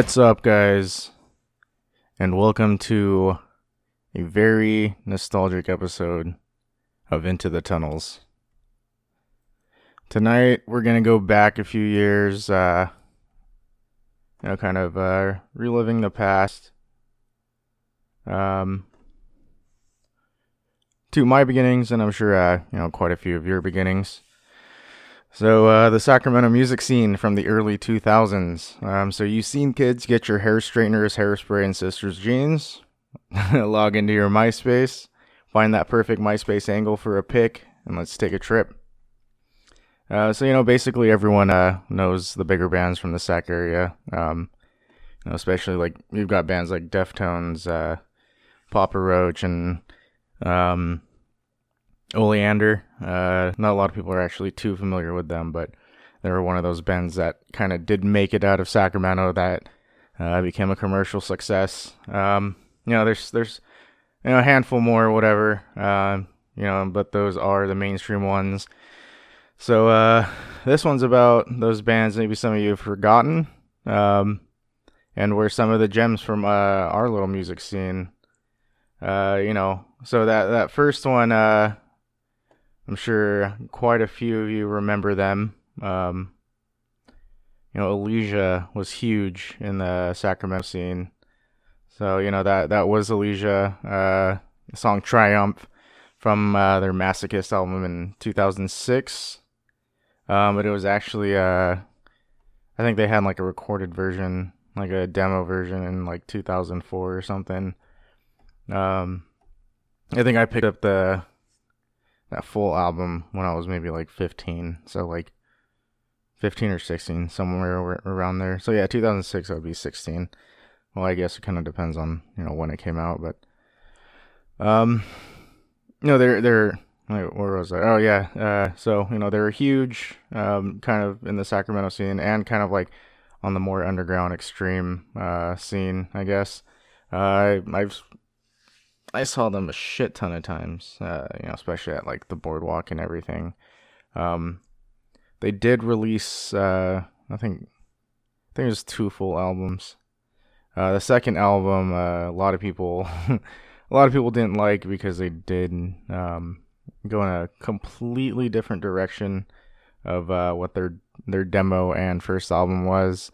What's up, guys? And welcome to a very nostalgic episode of Into the Tunnels. Tonight, we're going to go back a few years, uh, you know, kind of uh, reliving the past. Um, to my beginnings, and I'm sure, uh, you know, quite a few of your beginnings. So, uh, the Sacramento music scene from the early 2000s. Um, so, you've seen kids get your hair straighteners, hairspray, and sister's jeans. Log into your MySpace, find that perfect MySpace angle for a pic, and let's take a trip. Uh, so, you know, basically everyone uh, knows the bigger bands from the Sac area. Um, you know, especially like you've got bands like Deftones, uh, Papa Roach, and um, Oleander. Uh, not a lot of people are actually too familiar with them, but they were one of those bands that kind of did make it out of Sacramento that uh, became a commercial success. Um, you know, there's there's you know a handful more, whatever. Uh, you know, but those are the mainstream ones. So uh, this one's about those bands maybe some of you have forgotten, um, and were some of the gems from uh, our little music scene. Uh, you know, so that that first one, uh, I'm sure quite a few of you remember them. Um, you know, Elysia was huge in the Sacramento scene. So you know that that was Elysia, uh, song Triumph from uh, their Masochist album in 2006. Um, but it was actually, uh, I think they had like a recorded version, like a demo version in like 2004 or something. Um, I think I picked up the that full album when I was maybe like 15, so like 15 or 16, somewhere around there. So yeah, 2006 I would be 16. Well, I guess it kind of depends on you know when it came out, but um, know they're they're wait, where was I? Oh yeah, uh, so you know they were huge, um, kind of in the Sacramento scene and kind of like on the more underground extreme uh scene, I guess. Uh, I've I saw them a shit ton of times, uh, you know, especially at like the boardwalk and everything. Um, they did release, uh, I think, I think it was two full albums. Uh, the second album, uh, a lot of people, a lot of people didn't like because they did um, go in a completely different direction of uh, what their their demo and first album was.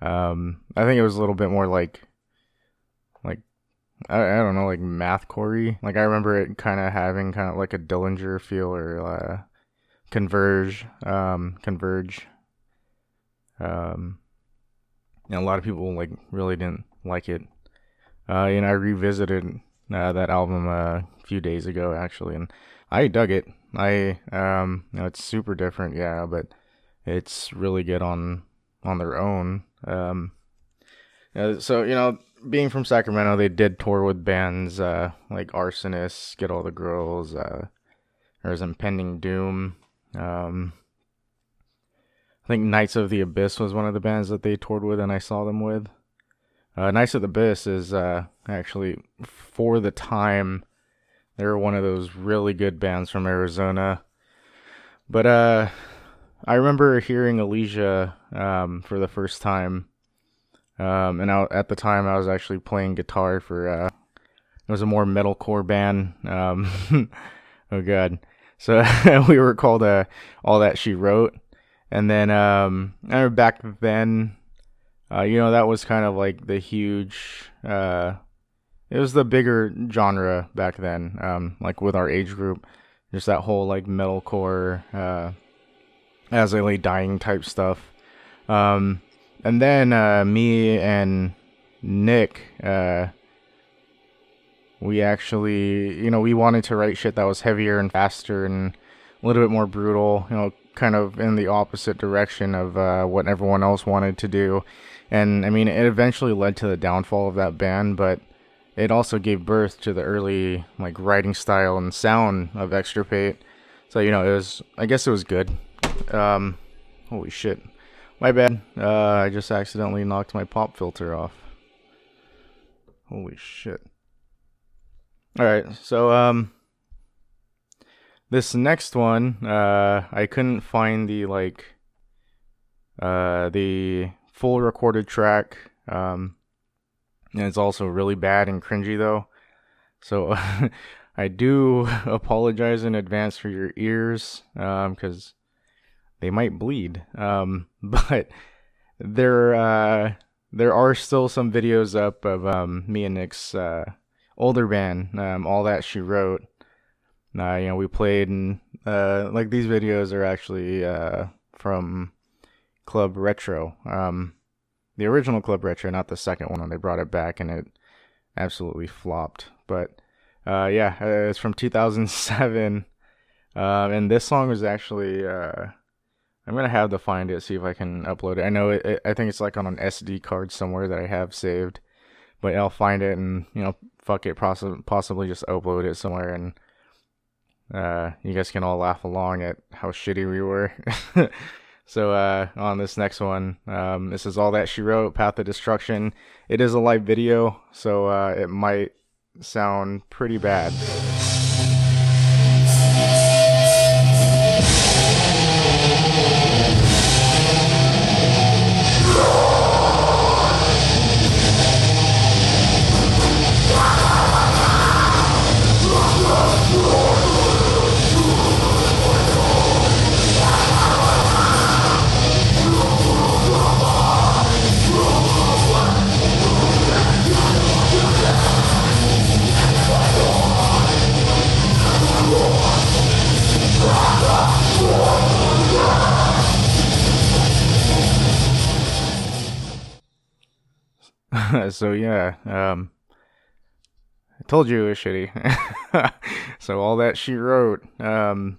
Um, I think it was a little bit more like I, I don't know, like math Corey. Like I remember it kind of having kind of like a Dillinger feel or uh, Converge, um, Converge. Um, and a lot of people like really didn't like it. Uh, and I revisited uh, that album uh, a few days ago actually, and I dug it. I um, you know, it's super different, yeah, but it's really good on on their own. Um, uh, so you know being from Sacramento, they did tour with bands uh, like Arsonists, Get All the Girls, uh, there's Impending Doom. Um, I think Knights of the Abyss was one of the bands that they toured with, and I saw them with. Uh, Knights of the Abyss is uh, actually, for the time, they were one of those really good bands from Arizona. But uh, I remember hearing Elysia um, for the first time um, and I, at the time, I was actually playing guitar for. Uh, it was a more metalcore band. Um, oh god. So we were called uh, "All That She Wrote," and then um, I back then, uh, you know, that was kind of like the huge. Uh, it was the bigger genre back then, um, like with our age group, just that whole like metalcore, uh, as I lay dying type stuff. Um, and then uh, me and Nick, uh, we actually, you know, we wanted to write shit that was heavier and faster and a little bit more brutal, you know, kind of in the opposite direction of uh, what everyone else wanted to do. And I mean, it eventually led to the downfall of that band, but it also gave birth to the early like writing style and sound of Extirpate. So you know, it was, I guess it was good. Um, holy shit. My bad. Uh, I just accidentally knocked my pop filter off. Holy shit. Alright, so, um, this next one, uh, I couldn't find the, like, uh, the full recorded track, Um, and it's also really bad and cringy though. So I do apologize in advance for your ears um, because they might bleed. Um, but there uh, there are still some videos up of um, me and Nick's uh, older band, um, all that she wrote. Uh, you know, we played and uh, like these videos are actually uh, from Club Retro. Um, the original Club Retro, not the second one when they brought it back and it absolutely flopped. But uh, yeah, uh, it's from 2007. Uh, and this song was actually, uh, I'm to have to find it, see if I can upload it. I know it, it, I think it's like on an SD card somewhere that I have saved. But I'll find it and, you know, fuck it, poss- possibly just upload it somewhere and uh, you guys can all laugh along at how shitty we were. so uh, on this next one, um, this is all that she wrote, Path of Destruction. It is a live video, so uh, it might sound pretty bad. So yeah, um, I told you it was shitty. so all that she wrote. Um,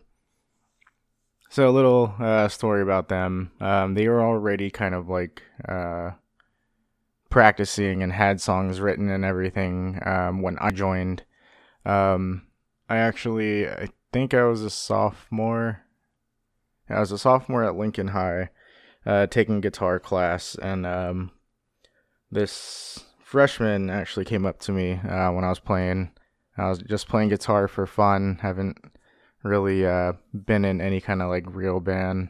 so a little uh, story about them. Um, they were already kind of like uh, practicing and had songs written and everything um, when I joined. Um, I actually, I think I was a sophomore. I was a sophomore at Lincoln High, uh, taking guitar class, and um, this freshman actually came up to me uh, when I was playing. I was just playing guitar for fun. Haven't really uh, been in any kind of like real band.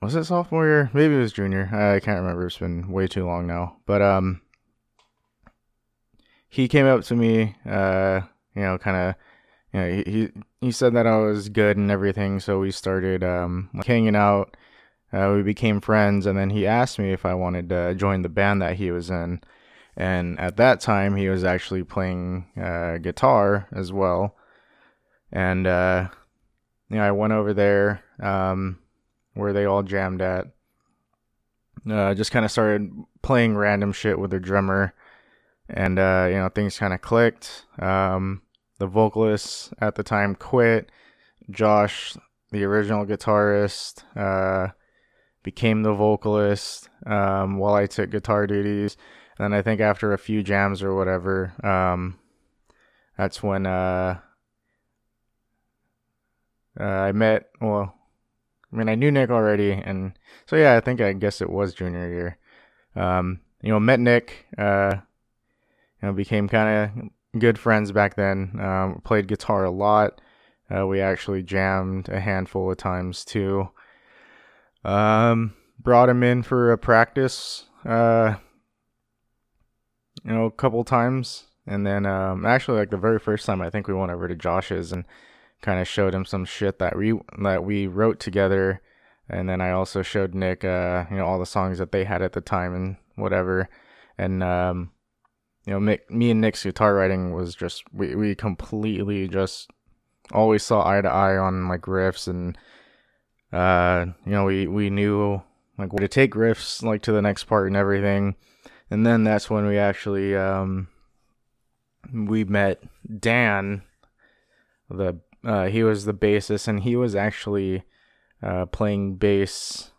Was it sophomore year? Maybe it was junior. I can't remember. It's been way too long now. But um, he came up to me. Uh, you know, kind of. You know, he he said that I was good and everything. So we started um like hanging out uh, we became friends, and then he asked me if I wanted to join the band that he was in. And at that time, he was actually playing uh, guitar as well. And, uh, you know, I went over there um, where they all jammed at. Uh, just kind of started playing random shit with the drummer. And, uh, you know, things kind of clicked. Um, the vocalist at the time quit. Josh, the original guitarist, uh, became the vocalist um, while I took guitar duties. And I think after a few jams or whatever, um, that's when uh, uh, I met. Well, I mean, I knew Nick already, and so yeah, I think I guess it was junior year. Um, you know, met Nick. Uh, you know, became kind of good friends back then. Um, played guitar a lot. Uh, we actually jammed a handful of times too. Um, brought him in for a practice, uh, you know, a couple times. And then, um, actually, like the very first time, I think we went over to Josh's and kind of showed him some shit that we that we wrote together. And then I also showed Nick, uh, you know, all the songs that they had at the time and whatever. And um, you know, me, me and Nick's guitar writing was just we we completely just always saw eye to eye on like riffs and uh, you know, we we knew like to take riffs like to the next part and everything, and then that's when we actually um we met Dan. The uh, he was the bassist, and he was actually uh, playing bass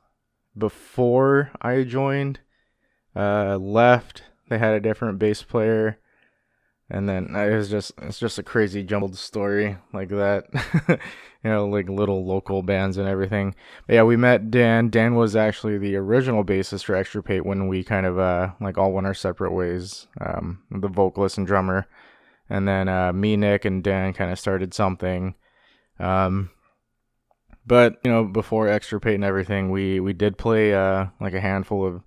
before I joined. Uh, left, they had a different bass player and then uh, it was just it's just a crazy jumbled story like that. You know like little local bands and everything. But yeah we met dan. Dan was actually the original bassist for extirpate when we kind of uh like all went our separate ways um the vocalist and drummer. And then uh me nick and dan kind of started something. Um but you know before extirpate and everything we we did play uh like a handful of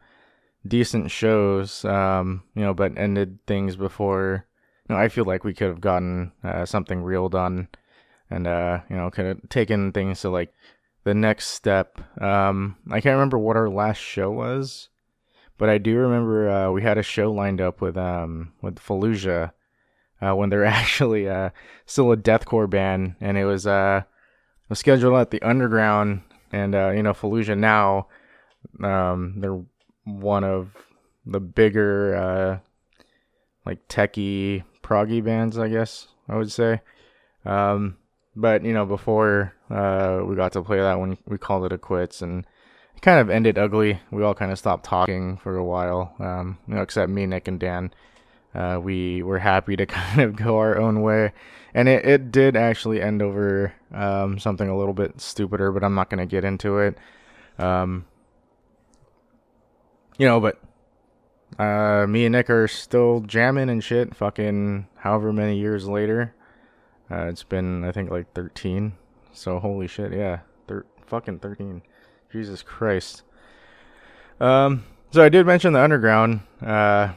decent shows, um, you know, but ended things before. Know, I feel like we could have gotten uh, something real done, and uh, you know, could have taken things to like the next step. Um, I can't remember what our last show was, but I do remember uh, we had a show lined up with um with Fallujah uh, when they're actually uh, still a deathcore band, and it was uh was scheduled at the Underground, and uh, you know Fallujah now, um, they're one of the bigger uh like techie proggy bands, I guess I would say. Um, but you know before uh, we got to play that one, we called it a quits, and it kind of ended ugly. We all kind of stopped talking for a while, um, you know, except me, Nick, and Dan. Uh, we were happy to kind of go our own way, and it, it did actually end over um, something a little bit stupider, but I'm not going to get into it. Um, you know, but uh, me and Nick are still jamming and shit. Fucking however many years later, uh, it's been I think like 13. So holy shit, yeah, thir- fucking 13. Jesus Christ. Um, so I did mention the underground. Uh,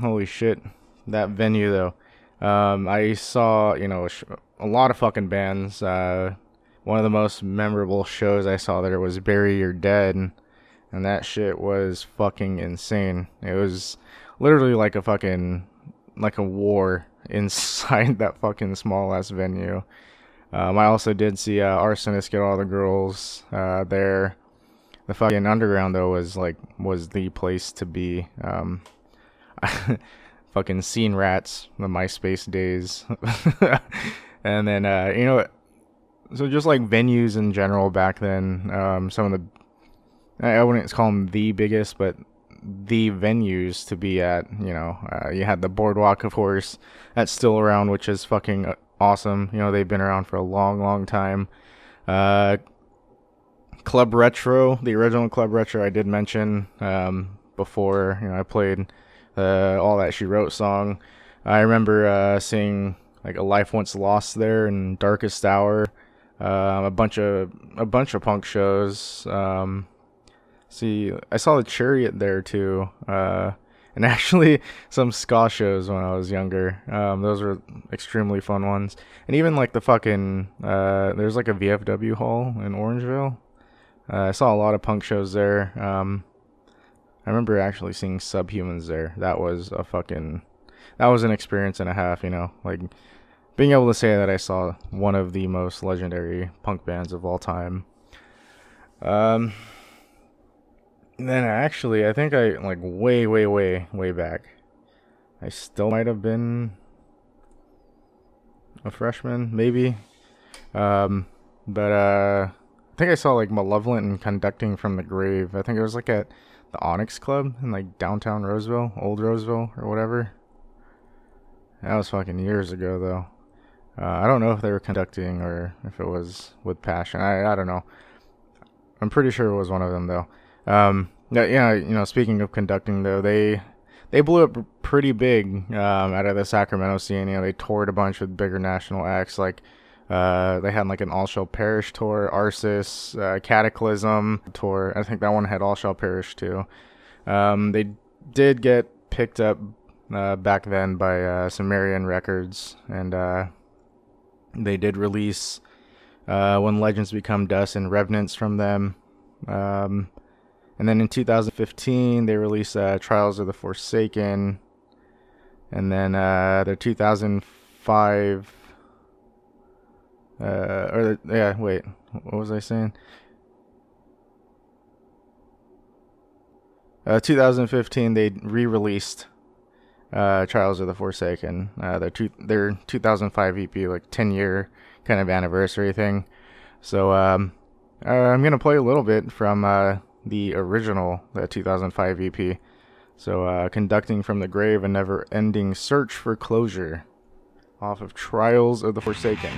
holy shit, that venue though. Um, I saw you know a lot of fucking bands. Uh, one of the most memorable shows I saw there was Bury Your Dead, and that shit was fucking insane. It was literally like a fucking like a war inside that fucking small ass venue. Um, I also did see uh, Arsonist get all the girls uh, there. The fucking underground though was like was the place to be. Um, fucking scene rats, the MySpace days, and then uh, you know, so just like venues in general back then. Um, some of the I wouldn't call them the biggest, but the venues to be at. You know, uh, you had the Boardwalk, of course, that's still around, which is fucking uh, awesome. You know, they've been around for a long, long time. Uh, Club Retro, the original Club Retro, I did mention um, before. You know, I played uh, all that she wrote song. I remember uh, seeing like a Life Once Lost there and Darkest Hour, uh, a bunch of a bunch of punk shows. Um, see, I saw the Chariot there too. Uh, and actually some ska shows when I was younger. Um, those were extremely fun ones. And even like the fucking uh, there's like a VFW hall in Orangevale. Uh, I saw a lot of punk shows there. Um, I remember actually seeing Subhumans there. That was a fucking that was an experience and a half. You know, like being able to say that I saw one of the most legendary punk bands of all time. Um, then actually, I think I like way, way, way, way back. I still might have been a freshman, maybe. Um, but uh, I think I saw like Malevolent and Conducting from the Grave. I think it was like at the Onyx Club in like downtown Roseville, Old Roseville, or whatever. That was fucking years ago, though. Uh, I don't know if they were conducting or if it was with passion. I I don't know. I'm pretty sure it was one of them though. Um, yeah, you know, speaking of conducting though, they they blew up pretty big um, out of the Sacramento scene. You know, they toured a bunch with bigger national acts. Like uh, they had like an All Shall Perish tour, Arsis, uh, Cataclysm tour. I think that one had All Shall Perish too. Um, they did get picked up uh, back then by uh, Sumerian Records, and uh, they did release uh, When Legends Become Dust and Revenants from them. Um, and then in 2015, they released uh, Trials of the Forsaken. And then uh, their 2005. Uh, or yeah, wait, what was I saying? Uh, 2015, they re-released uh, Trials of the Forsaken. Uh, their two, their 2005 EP, like 10 year kind of anniversary thing. So um, uh, I'm gonna play a little bit from uh, the original, the 2005 EP. So, uh, conducting from the grave a never ending search for closure off of Trials of the Forsaken.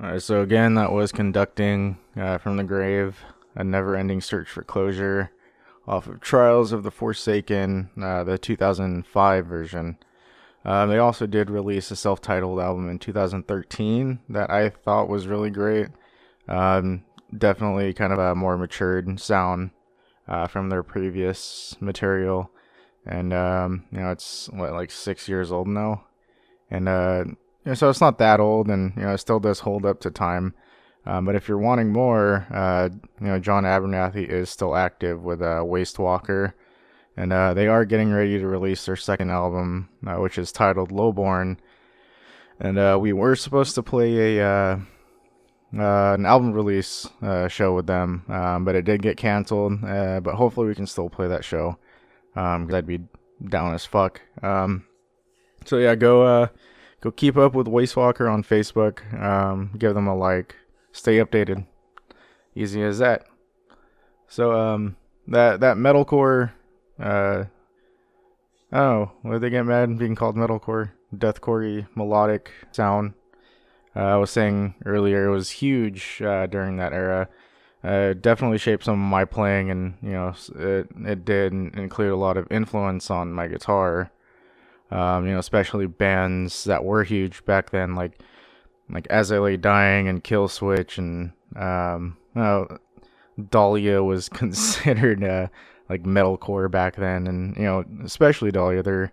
Alright, so again, that was conducting uh, from the grave, a never-ending search for closure, off of Trials of the Forsaken, uh, the 2005 version. Um, they also did release a self-titled album in 2013 that I thought was really great. Um, definitely kind of a more matured sound uh, from their previous material, and um, you know it's what like six years old now, and uh, know, so it's not that old, and you know, it still does hold up to time. Um, but if you're wanting more, uh, you know, John Abernathy is still active with uh, Wastewalker, and uh, they are getting ready to release their second album, uh, which is titled Lowborn. And uh, we were supposed to play a uh, an album release show with them, um, but it did get canceled. But hopefully, we can still play that show because um, I'd be down as fuck. Um, so yeah, go go keep up with Wastewalker on Facebook. Um, give them a like. Stay updated. Easy as that. So um, that that metalcore. Uh, oh, why they get mad being called metalcore? Deathcore melodic sound. Uh, I was saying earlier it was huge uh, during that era. Uh, definitely shaped some of my playing, and you know it it did include a lot of influence on my guitar. Um, you know, especially bands that were huge back then, like like As I Lay Dying and Killswitch, and um, know, Dahlia was considered uh, like metalcore back then, and you know, especially Dahlia, they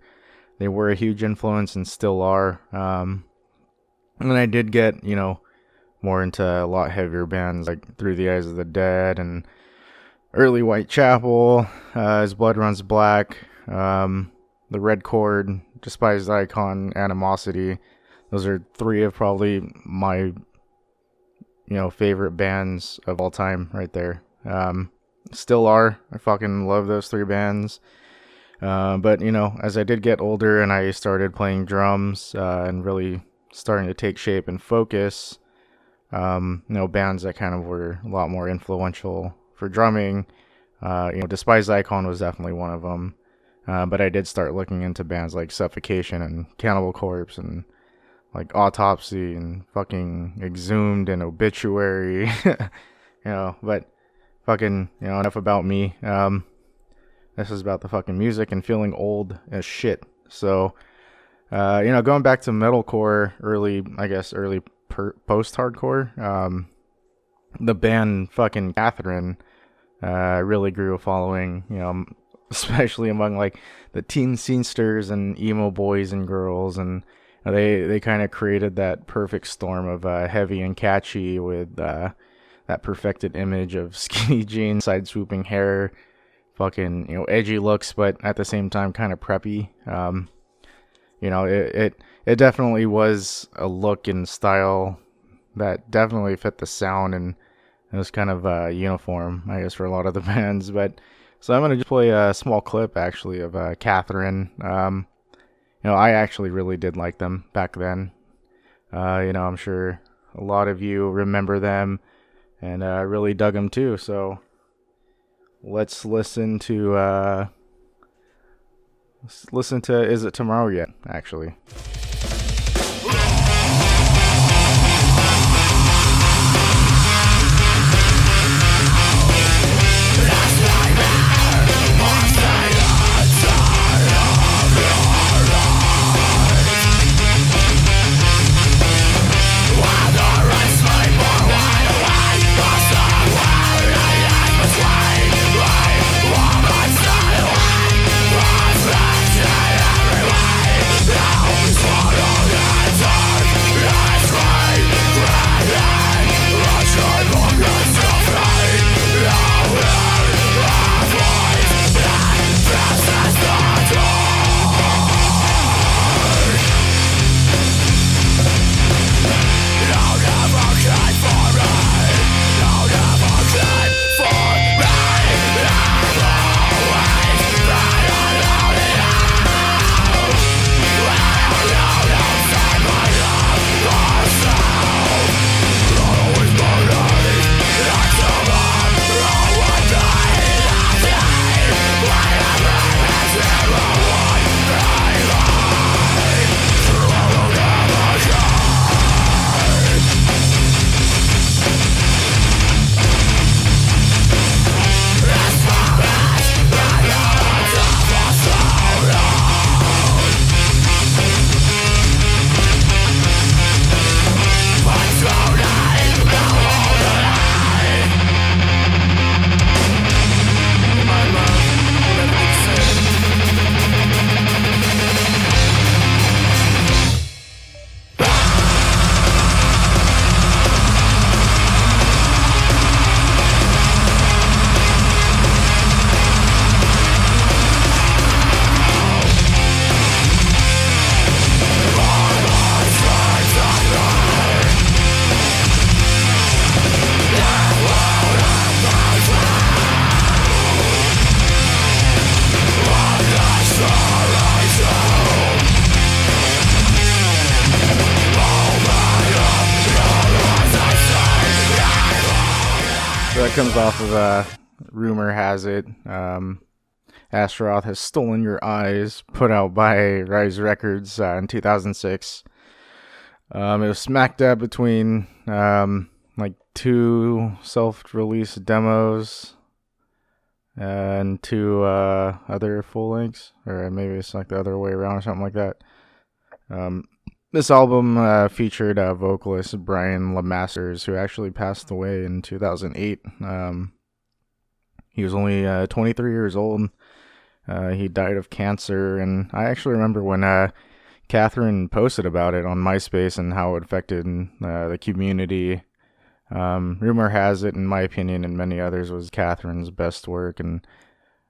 they were a huge influence and still are. Um, and then I did get you know more into a lot heavier bands like Through the Eyes of the Dead and early Whitechapel, uh, As Blood Runs Black, um, The Red Chord, Despised Icon, Animosity. Those are three of probably my, you know, favorite bands of all time right there. Um, still are. I fucking love those three bands. Uh, but, you know, as I did get older and I started playing drums uh, and really starting to take shape and focus, um, you know, bands that kind of were a lot more influential for drumming. Uh, you know, Despised Icon was definitely one of them. Uh, but I did start looking into bands like Suffocation and Cannibal Corpse and like Autopsy and fucking Exhumed and Obituary, you know. But fucking, you know, enough about me. Um, this is about the fucking music and feeling old as shit. So, uh, you know, going back to metalcore, early, I guess, early per- post-hardcore. Um, the band fucking Catherine uh, really grew a following. You know, especially among like the teen scenesters and emo boys and girls, and they they kind of created that perfect storm of uh, heavy and catchy with uh, that perfected image of skinny jeans, side swooping hair, fucking you know edgy looks, but at the same time kind of preppy. Um, you know, it, it it definitely was a look and style that definitely fit the sound and it was kind of uh, uniform, I guess, for a lot of the bands. But so I'm gonna just play a small clip actually of uh, Catherine. Um, you know, I actually really did like them back then. Uh, you know, I'm sure a lot of you remember them, and I uh, really dug them too. So let's listen to uh, listen to "Is It Tomorrow Yet?" Actually. Astaroth Has Stolen Your Eyes, put out by Rise Records uh, in 2006. Um, it was smack dab between um, like two self release demos and two uh, other full lengths, or maybe it's like the other way around or something like that. Um, this album uh, featured uh, vocalist Brian Lamasters, who actually passed away in 2008. Um, he was only uh, 23 years old. Uh, he died of cancer, and I actually remember when uh, Catherine posted about it on MySpace and how it affected uh, the community. Um, rumor has it, in my opinion, and many others, was Catherine's best work. And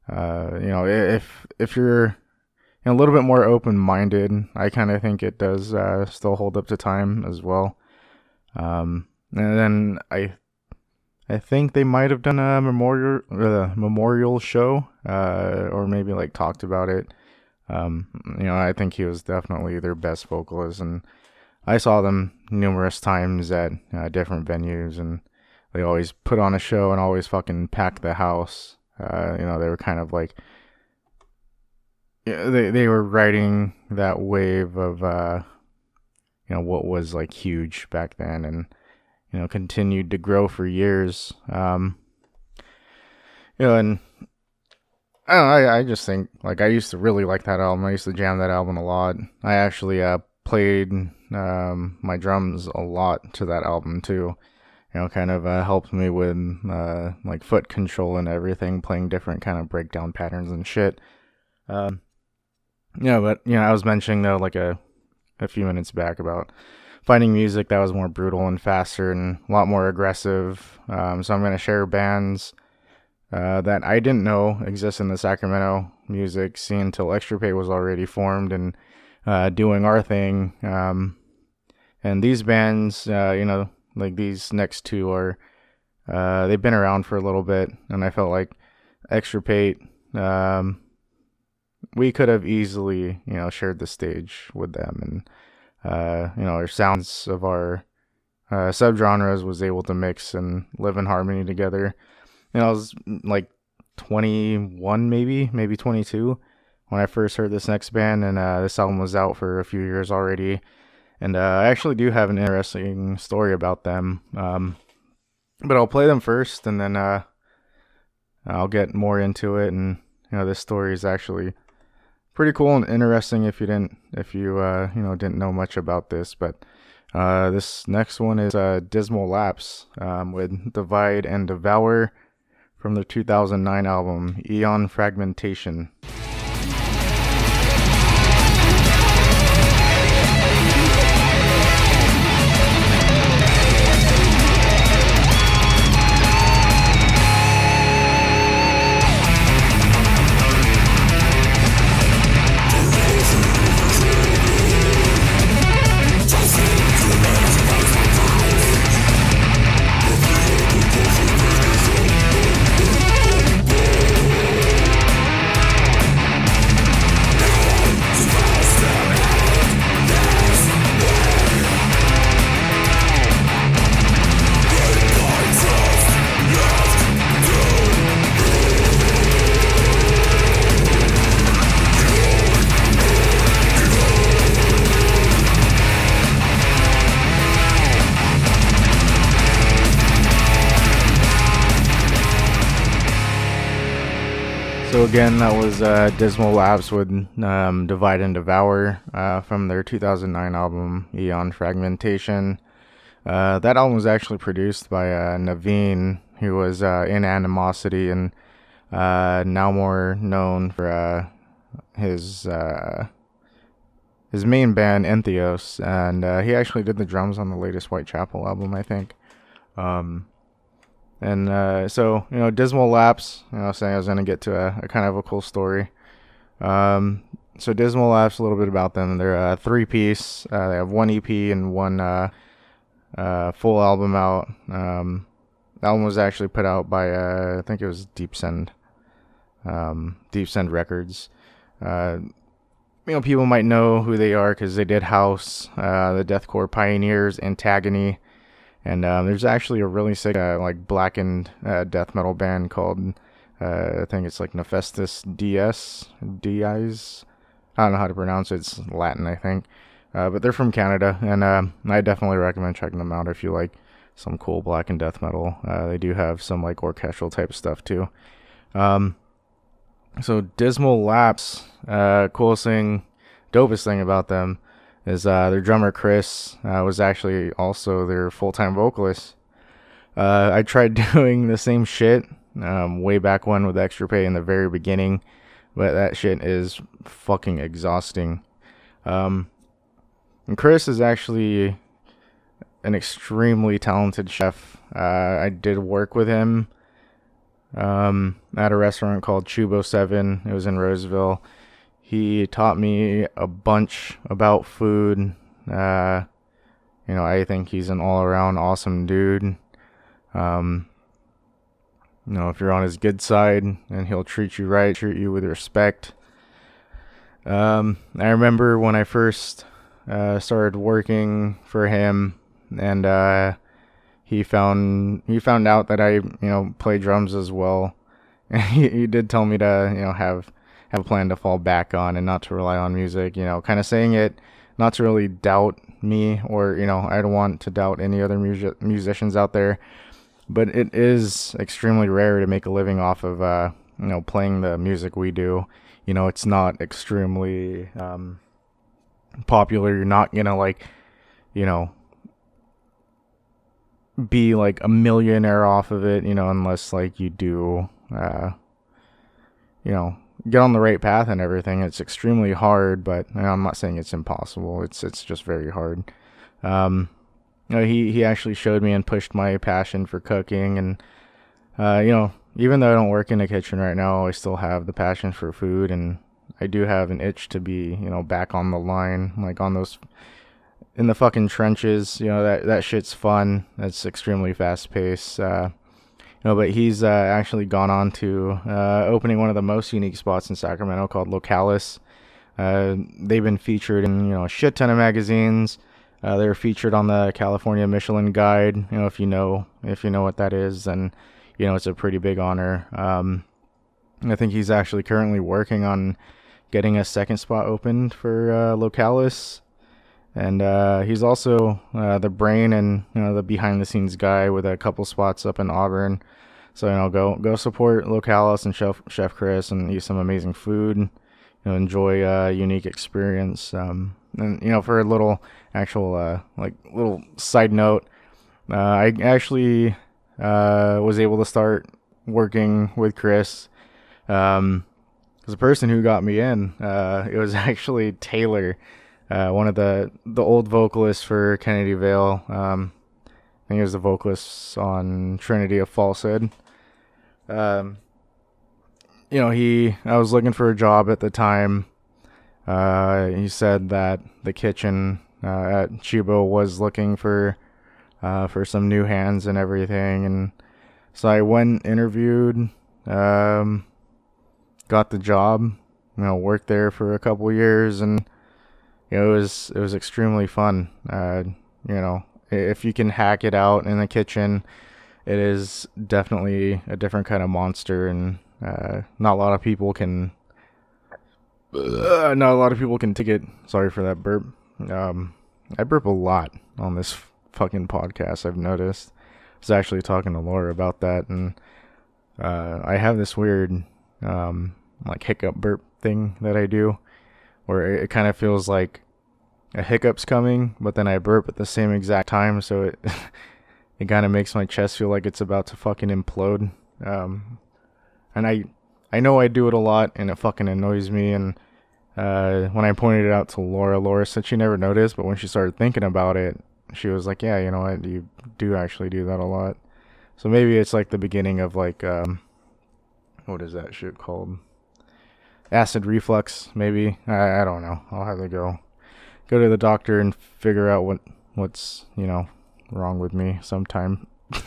uh, you know, if if you're a little bit more open minded, I kind of think it does uh, still hold up to time as well. Um, and then I I think they might have done a memorial uh, memorial show, uh, or maybe like talked about it. Um, you know, I think he was definitely their best vocalist, and I saw them numerous times at uh, different venues, and they always put on a show and always fucking pack the house. Uh, you know, they were kind of like, they they were riding that wave of, uh, you know, what was like huge back then, and you know, continued to grow for years. Um, you know, and I know, I, I just think like I used to really like that album. I used to jam that album a lot. I actually uh, played um, my drums a lot to that album too. You know, kind of uh, helped me with uh, like foot control and everything, playing different kind of breakdown patterns and shit. Um, yeah, but you know, I was mentioning though, like a a few minutes back about finding music that was more brutal and faster and a lot more aggressive. Um, so I'm going to share bands uh, that I didn't know exist in the Sacramento music scene until Extirpate was already formed and uh, doing our thing. Um, and these bands, uh, you know, like these next two are, uh, they've been around for a little bit, and I felt like Extirpate, um, we could have easily, you know, shared the stage with them and uh, you know, our sounds of our uh, subgenres was able to mix and live in harmony together. And I was mm, like 21, maybe, maybe 22 when I first heard this next band, and uh, this album was out for a few years already. And uh, I actually do have an interesting story about them. Um, but I'll play them first, and then uh, I'll get more into it. And you know, this story is actually pretty cool and interesting if you didn't if you uh, you know didn't know much about this. But uh, this next one is uh, Dismal Lapse um, with Divide and Devour from the 2009 album Eon Fragmentation. Again, that was uh, Dismal Lapse with um, Divide and Devour uh, from their 2009 album Eon Fragmentation. Uh, that album was actually produced by uh, Navene, who was uh, in Animosity and uh, now more known for his his main band Entheos, and he actually did the drums on the latest Whitechapel album, I think. Um, and uh, so, you know, Dismal Lapse, you know, saying I was going to get to a, a, kind of a cool story. Um, so, Dismal Lapse, a little bit about them. They're a three piece, uh, they have one EP and one uh, uh, full album out. Um, the album was actually put out by, uh, I think it was Deepsend, um, Deepsend Records. Uh, you know, people might know who they are because they did House, the Deathcore Pioneers, Antagony And um, there's actually a really sick, uh, like blackened uh, death metal band called, uh, I think it's like Nefestus DS, Dies. I don't know how to pronounce it. It's Latin, I think. Uh, but they're from Canada, and uh, I definitely recommend checking them out if you like some cool black and death metal. Uh, they do have some like orchestral type stuff too. Um, so Dismal Lapse, uh, coolest thing, dopest thing about them is uh, their drummer Chris uh, was actually also their full time vocalist. Uh, I tried doing the same shit um, way back when with Extirpate in the very beginning, but that shit is fucking exhausting. Um, and Chris is actually an extremely talented chef. Uh, I did work with him um, at a restaurant called Chubo Seven. It was in Roseville. He taught me a bunch about food. Uh, you know, I think he's an all-around awesome dude. Um, you know, if you're on his good side, and he'll treat you right, treat you with respect. Um, I remember when I first uh, started working for him, and uh, he found he found out that I you know play drums as well. And he, he did tell me to you know have have a plan to fall back on and not to rely on music. You know, kind of saying it not to really doubt me or you know I don't want to doubt any other music musicians out there, but it is extremely rare to make a living off of uh, you know playing the music we do. You know, it's not extremely um, popular. You're not gonna like you know be like a millionaire off of it, you know, unless like you do, uh, you know, get on the right path and everything. It's extremely hard, but you know, I'm not saying it's impossible. It's it's just very hard. Um, you know, he he actually showed me and pushed my passion for cooking, and uh, you know, even though I don't work in the kitchen right now, I still have the passion for food, and I do have an itch to be, you know, back on the line, like on those in the fucking trenches. You know that that shit's fun. That's extremely fast paced. Uh, know, but he's uh, actually gone on to uh, opening one of the most unique spots in Sacramento called Localis. Uh, they've been featured in you know a shit ton of magazines. Uh, they're featured on the California Michelin Guide. You know, if you know if you know what that is, then you know it's a pretty big honor. Um, I think he's actually currently working on getting a second spot opened for uh, Localis and uh, he's also uh, the brain and you know the behind the scenes guy with a couple spots up in Auburn. So you know, go go support Localis and Chef Chef Chris and eat some amazing food. You know, enjoy a unique experience. Um, and you know, for a little actual uh, like little side note, uh, I actually uh, was able to start working with Chris. Um, the person who got me in, uh, it was actually Taylor uh, one of the the old vocalists for Kennedy Vale. Um, I think he was the vocalist on Trinity of Falsehood. Um, you know, he I was looking for a job at the time. Uh, he said that the kitchen uh, at Chubo was looking for uh, for some new hands and everything, and so I went interviewed, um, got the job. You know, worked there for a couple years and you know, it was it was extremely fun. Uh, you know, if you can hack it out in the kitchen, it is definitely a different kind of monster, and uh, not a lot of people can. Uh, not a lot of people can take it. Sorry for that burp. Um, I burp a lot on this fucking podcast. I've noticed. I was actually talking to Laura about that, and uh, I have this weird, um, like hiccup burp thing that I do where it, kind of feels like a hiccup's coming, but then I burp at the same exact time, so it it kind of makes my chest feel like it's about to fucking implode. Um, and I I know I do it a lot, and it fucking annoys me. And uh, when I pointed it out to Laura, Laura said she never noticed, but when she started thinking about it, she was like, "Yeah, you know what? You do actually do that a lot." So maybe it's like the beginning of like um, what is that shit called? acid reflux, maybe. I, I don't know. I'll have to go go to the doctor and figure out what what's you know wrong with me sometime.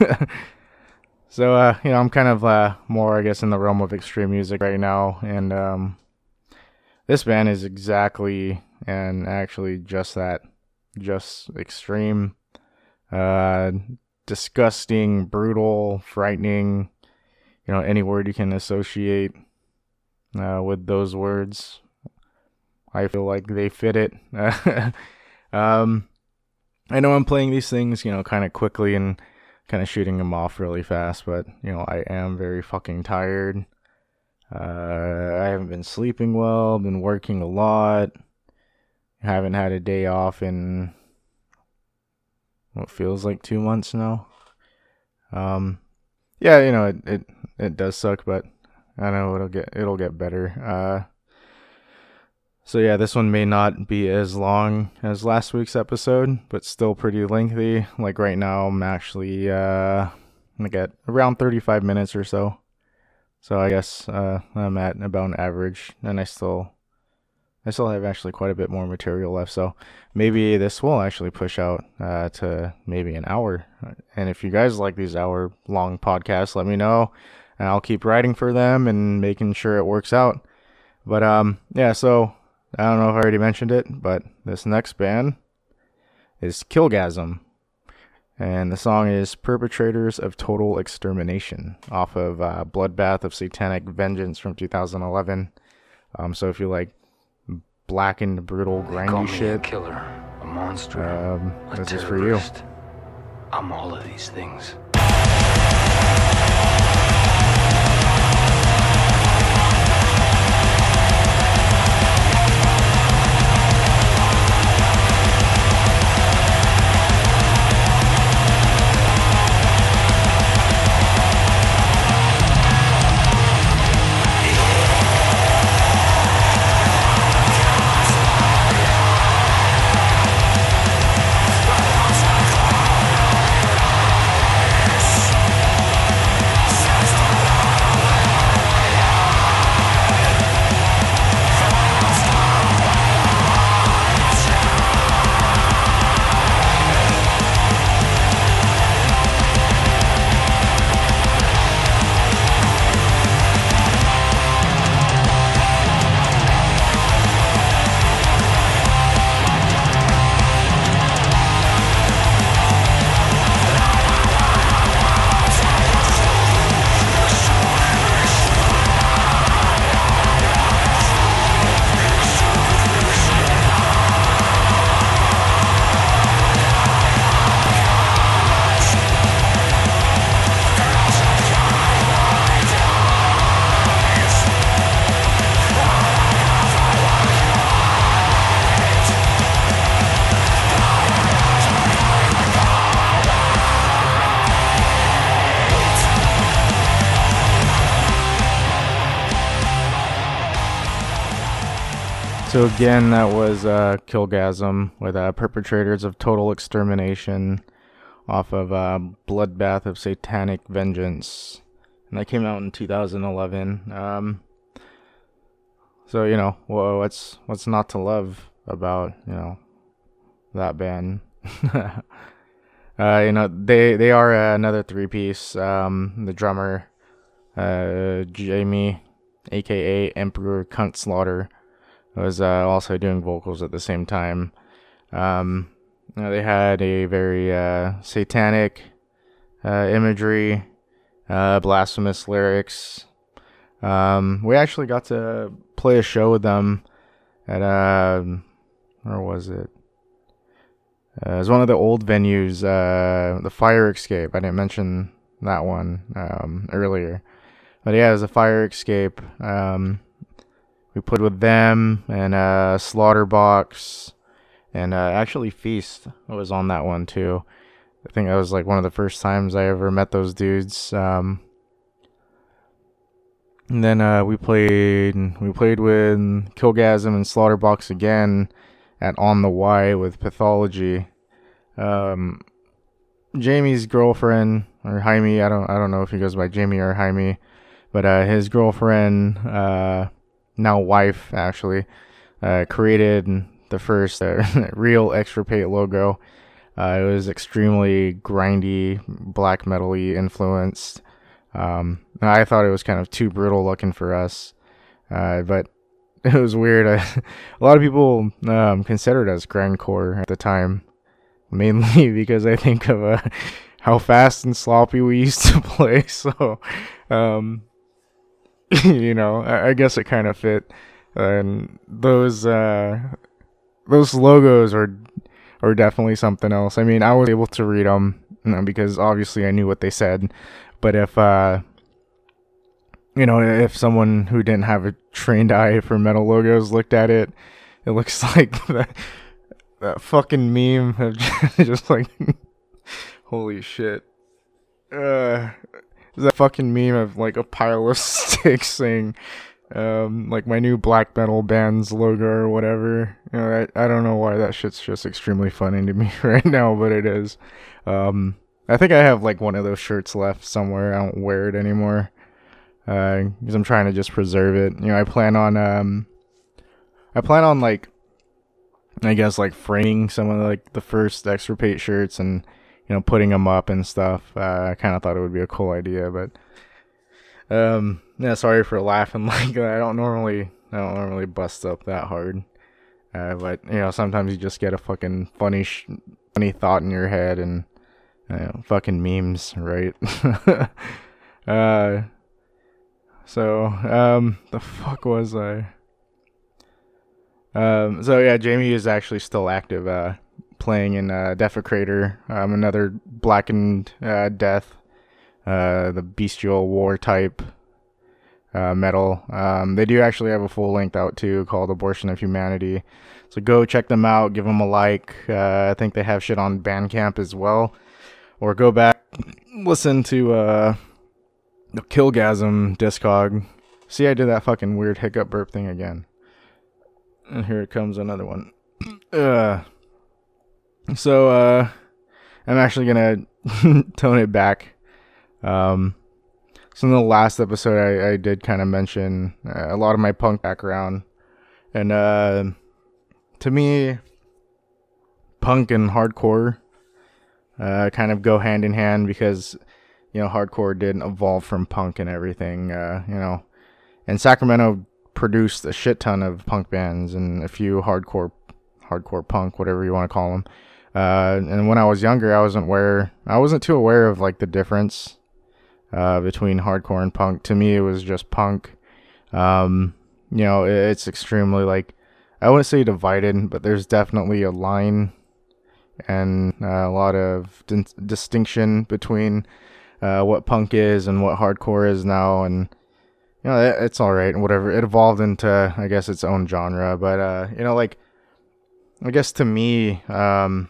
so uh, you know, I'm kind of uh, more, I guess, in the realm of extreme music right now, and um, this band is exactly and actually just that, just extreme. Uh, disgusting, brutal, frightening, you know, any word you can associate uh, with those words. I feel like they fit it. um, I know I'm playing these things, you know, kind of quickly and kind of shooting them off really fast, but you know, I am very fucking tired. Uh, I haven't been sleeping well, been working a lot. Haven't had a day off in what feels like two months now. Um, yeah, you know, it, it, it does suck, but I know it'll get, it'll get better. Uh, so yeah, this one may not be as long as last week's episode, but still pretty lengthy. Like right now, I'm actually uh, gonna get around 35 minutes or so. So I guess uh, I'm at about an average, and I still, I still have actually quite a bit more material left. So maybe this will actually push out uh, to maybe an hour. And if you guys like these hour-long podcasts, let me know, and I'll keep writing for them and making sure it works out. But um, yeah, so I don't know if I already mentioned it, but this next band is Killgasm. And the song is Perpetrators of Total Extermination off of uh, Bloodbath of Satanic Vengeance from 2011. Um, so if you like blackened, brutal, grindy shit, a killer, a monster, um, a this is for you. terrorist. I'm all of these things. So again, that was uh, with uh, Perpetrators of Total Extermination off of uh, Bloodbath of Satanic Vengeance. And that came out in 2011. Um, so, you know, wha- what's what's not to love about, you know, that band? uh, you know, they they are uh, another three piece. Um, the drummer, uh, Jamie, aka Emperor Cunt Slaughter, was uh, also doing vocals at the same time. Um, you know, they had a very uh, satanic uh, imagery, uh, blasphemous lyrics. Um, we actually got to play a show with them at uh, where was it? Uh, it was one of the old venues, uh, the Fire Escape. I didn't mention that one um, earlier, but yeah, it was a Fire Escape. Um, we played with them and uh, Slaughterbox and uh, actually Feast was on that one too. I think that was like one of the first times I ever met those dudes. Um, and then uh, we played we played with Killgasm and Slaughterbox again at On the Y with Pathology. Um, Jamie's girlfriend or Jaime, I don't I don't know if he goes by Jamie or Jaime, but uh, his girlfriend, uh, now wife actually, uh, created the first uh, real extirpate logo. Uh, it was extremely grindy, black metal-y influenced. Um, I thought it was kind of too brutal looking for us, uh, but it was weird. a lot of people um, considered us grindcore at the time, mainly because I think of uh, how fast and sloppy we used to play. So, um, you know, I, I guess it kind of fit. And those uh, those logos are are definitely something else. I mean, I was able to read them you know, because obviously I knew what they said. But if uh, you know, if someone who didn't have a trained eye for metal logos looked at it, it looks like that, that fucking meme of just like, holy shit. Uh, that fucking meme of like a pile of sticks saying, um, like my new black metal band's logo or whatever. You know, I, I don't know why that shit's just extremely funny to me right now, but it is. Um, I think I have like one of those shirts left somewhere. I don't wear it anymore because uh, I'm trying to just preserve it. You know, I plan on um, I plan on like, I guess like framing some of like the first extirpate shirts and you know putting them up and stuff. Uh, I kind of thought it would be a cool idea, but um, yeah, sorry for laughing like. I don't normally I don't normally bust up that hard. Uh, but you know, sometimes you just get a fucking funny, sh- funny thought in your head, and you know, fucking memes, right? uh, so, um, the fuck was I? Um, so yeah, Jamie is actually still active, uh, playing in uh, Defecrator, um, another blackened uh, death, uh, the bestial war type uh, metal. Um, they do actually have a full length out too called Abortion of Humanity. So go check them out, give them a like. Uh, I think they have shit on Bandcamp as well, or go back listen to uh, the Killgasm Discog. See, I did that fucking weird hiccup burp thing again. And here comes another one. Uh, so, uh, I'm actually gonna tone it back. Um, so in the last episode, I, I did kind of mention uh, a lot of my punk background, and uh, to me, punk and hardcore uh, kind of go hand in hand because you know, hardcore didn't evolve from punk and everything, uh, you know. And Sacramento produced a shit ton of punk bands and a few hardcore, hardcore punk, whatever you want to call them. Uh, and when I was younger, I wasn't aware, I wasn't too aware of like the difference uh, between hardcore and punk. To me, it was just punk. Um, you know, it's extremely like I wouldn't say divided, but there's definitely a line and uh, a lot of di- distinction between uh, what punk is and what hardcore is now, and you know it, it's all right and whatever. It evolved into I guess its own genre, but uh, you know like I guess to me, um,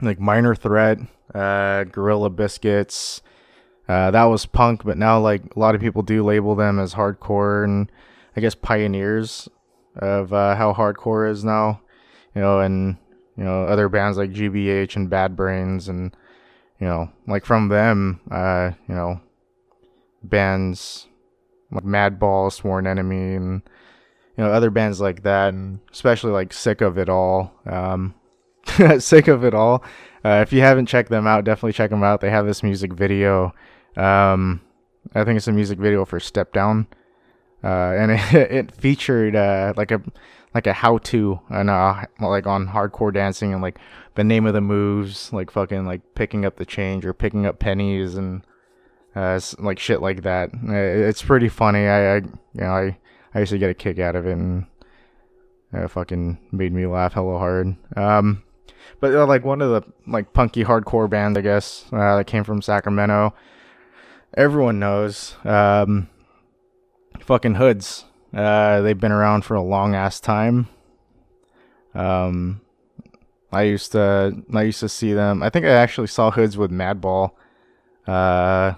like Minor Threat, uh, Gorilla Biscuits, uh, that was punk, but now like a lot of people do label them as hardcore and I guess pioneers of uh, how hardcore is now, you know, and you know other bands like GBH and Bad Brains and you know, like from them, uh, you know, bands like Madball, Sworn Enemy, and you know other bands like that, and especially like Sick of It All. Um, Sick of It All. Uh, if you haven't checked them out, definitely check them out. They have this music video. Um, I think it's a music video for Step Down, uh, and it, it featured uh, like a like a how to and uh like on hardcore dancing and like the name of the moves, like fucking like picking up the change or picking up pennies and uh, like shit like that. It's pretty funny. I, I you know I I used to get a kick out of it and it fucking made me laugh hella hard. Um, but uh, like one of the like punky hardcore bands, I guess, uh, that came from Sacramento. Everyone knows. Um, fucking hoods. Uh, they've been around for a long ass time. Um, I used to I used to see them. I think I actually saw hoods with Madball. Uh,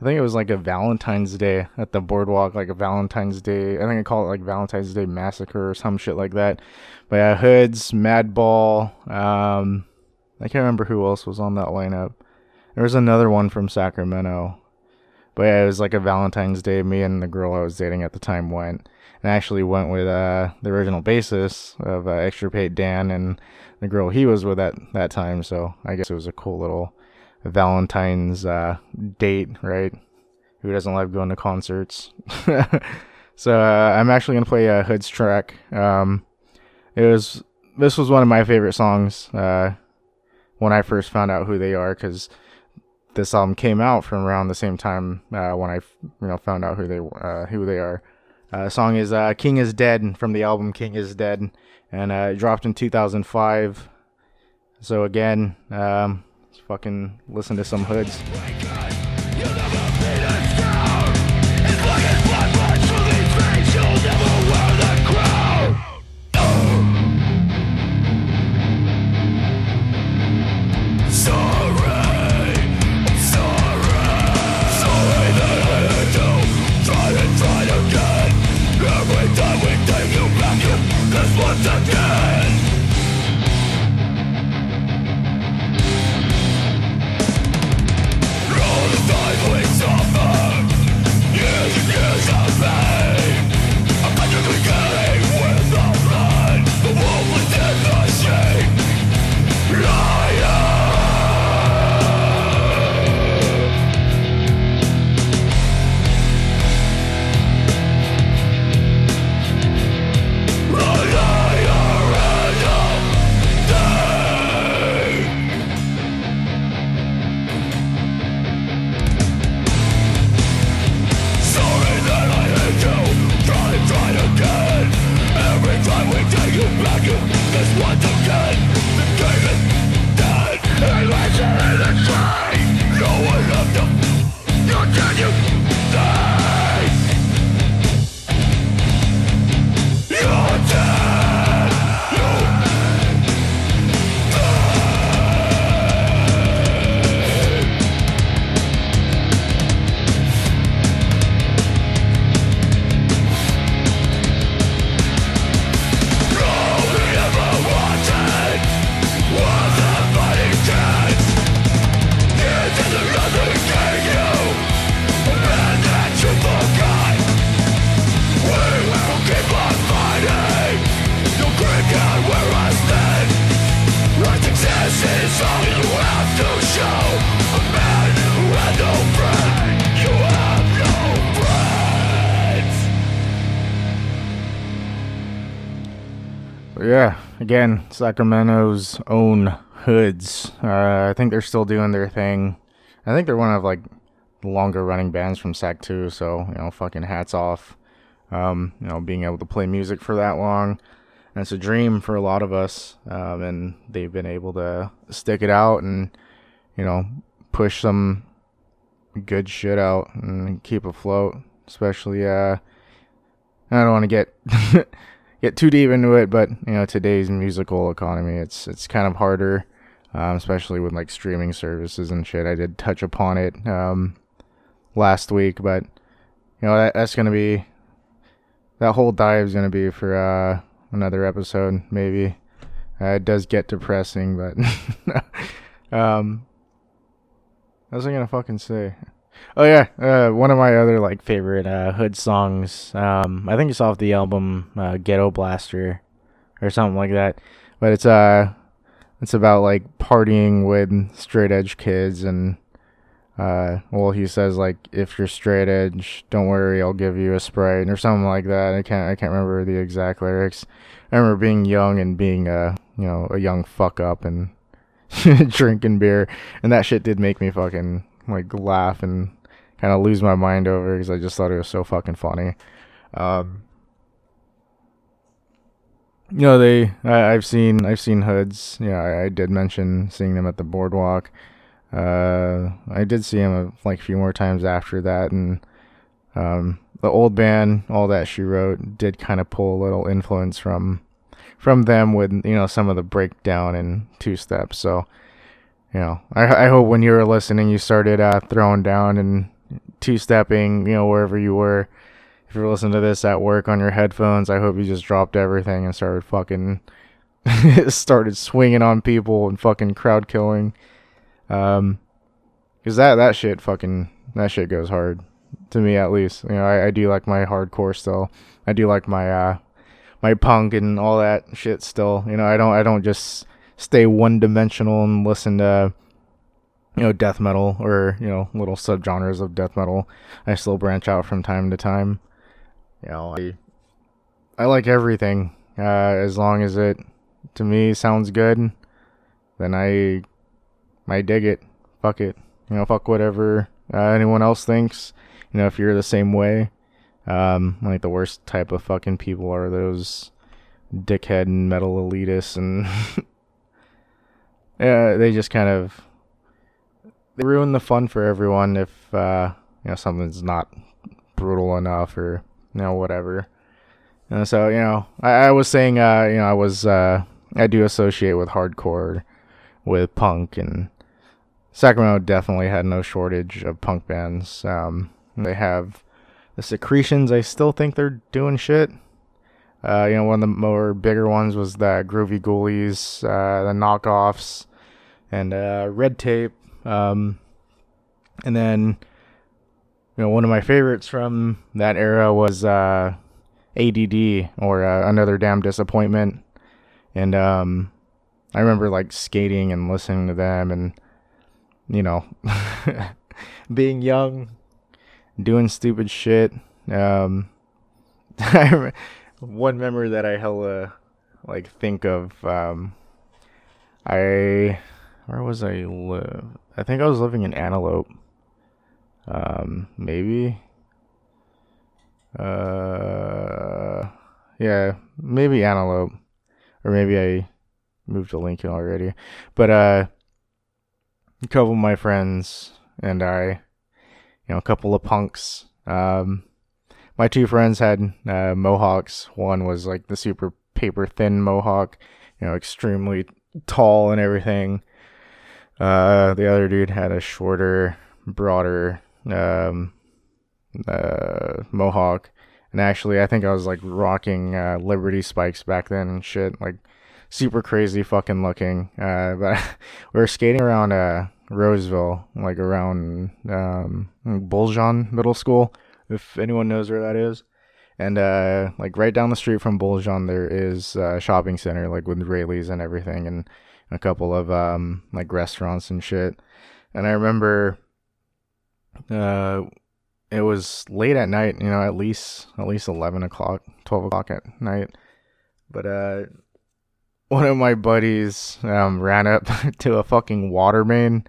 I think it was like a Valentine's Day at the boardwalk, like a Valentine's Day. I think I call it like Valentine's Day massacre or some shit like that. But yeah, hoods, Madball. Um, I can't remember who else was on that lineup. There was another one from Sacramento. But yeah, it was like a Valentine's Day. Me and the girl I was dating at the time went, and I actually went with uh, the original bassist of uh, Extirpate Dan and the girl he was with at that time. So I guess it was a cool little Valentine's uh, date, right? Who doesn't love going to concerts? so uh, I'm actually gonna play a Hoods track. Um, it was this was one of my favorite songs uh, when I first found out who they are because this album came out from around the same time uh, when I you know found out who they uh, who they are. Uh, the song is uh, "King Is Dead" from the album "King Is Dead," and uh, it dropped in 2005. So again, um, fucking listen to some hoods. Again, Sacramento's own hoods. Uh, I think they're still doing their thing. I think they're one of like longer running bands from Sac 2, so you know, fucking hats off. Um, you know, being able to play music for that long. And it's a dream for a lot of us. Um, and they've been able to stick it out and, you know, push some good shit out and keep afloat. Especially, uh, I don't want to get get too deep into it, but you know today's musical economy, it's it's kind of harder, um, especially with like streaming services and shit. I did touch upon it um, last week, but you know that, that's gonna be that whole dive is gonna be for uh, another episode, maybe. Uh, it does get depressing, but um, what was I gonna fucking say? Oh yeah, uh, one of my other like favorite uh, hood songs. Um, I think it's off the album uh, Ghetto Blaster or something like that. But it's uh, it's about like partying with straight edge kids and uh, well, he says like if you're straight edge, don't worry, I'll give you a sprite or something like that. I can't I can't remember the exact lyrics. I remember being young and being a you know a young fuck up and drinking beer, and that shit did make me fucking like laugh and kind of lose my mind over because I just thought it was so fucking funny. Um, you know they I, have seen I've seen hoods. Yeah, I, I, did mention seeing them at the boardwalk. Uh, I did see them like a few more times after that, and um, the old band, all that she wrote, did kind of pull a little influence from from them with you know some of the breakdown and two steps. So you know, I, I hope when you were listening, you started uh, throwing down and two stepping, you know, wherever you were. If you're listening to this at work on your headphones, I hope you just dropped everything and started fucking started swinging on people and fucking crowd killing. Um, cause that that shit fucking that shit goes hard to me at least. You know, I, I do like my hardcore still. I do like my uh my punk and all that shit still. You know, I don't I don't just stay one dimensional and listen to you know death metal or you know little subgenres of death metal. I still branch out from time to time. You know, I I like everything uh, as long as it to me sounds good. Then I I dig it. Fuck it. You know, fuck whatever uh, anyone else thinks. You know, if you're the same way. Um, like the worst type of fucking people are those dickhead and metal elitists and yeah, they just kind of they ruin the fun for everyone if uh, you know something's not brutal enough or you know whatever. And so you know, I, I was saying uh, you know I was uh, I do associate with hardcore with punk and Sacramento definitely had no shortage of punk bands. Um, they have the Secretions. I still think they're doing shit. Uh, you know, one of the more bigger ones was the Groovy Ghoulies, uh, the knockoffs, and uh, Red Tape. Um, and then, you know, one of my favorites from that era was uh, ADD or uh, Another Damn Disappointment. And um, I remember like skating and listening to them and, you know, being young, doing stupid shit. Um, I one memory that I hella like think of. Um, I where was I live? I think I was living in Antelope. Um, maybe. Uh, yeah, maybe Antelope, or maybe I moved to Lincoln already. But uh, a couple of my friends and I, you know, a couple of punks. Um, my two friends had uh, mohawks. One was like the super paper thin mohawk, you know, extremely tall and everything. Uh, the other dude had a shorter, broader um, uh, mohawk. And actually, I think I was like rocking uh, Liberty spikes back then and shit, like super crazy fucking looking. Uh, but we were skating around uh, Roseville, like around um, Buljan Middle School if anyone knows where that is. And uh, like right down the street from Buljan, there is a shopping center, like with Raley's and everything, and a couple of um, like restaurants and shit. And I remember, uh, it was late at night, you know, at least at least eleven o'clock, twelve o'clock at night. But uh, one of my buddies um, ran up to a fucking water main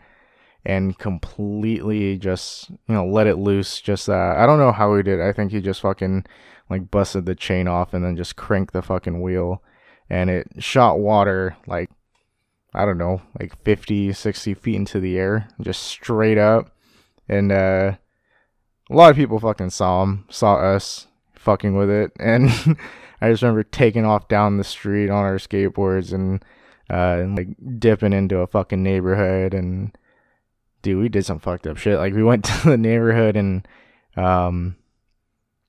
and completely just you know let it loose. Just uh, I don't know how he did. I think he just fucking like busted the chain off and then just cranked the fucking wheel, and it shot water like I don't know like 50, 60 feet into the air, just straight up, and uh, a lot of people fucking saw him, saw us fucking with it, and I just remember taking off down the street on our skateboards and. Uh, and like dipping into a fucking neighborhood and dude, we did some fucked up shit. Like we went to the neighborhood and um,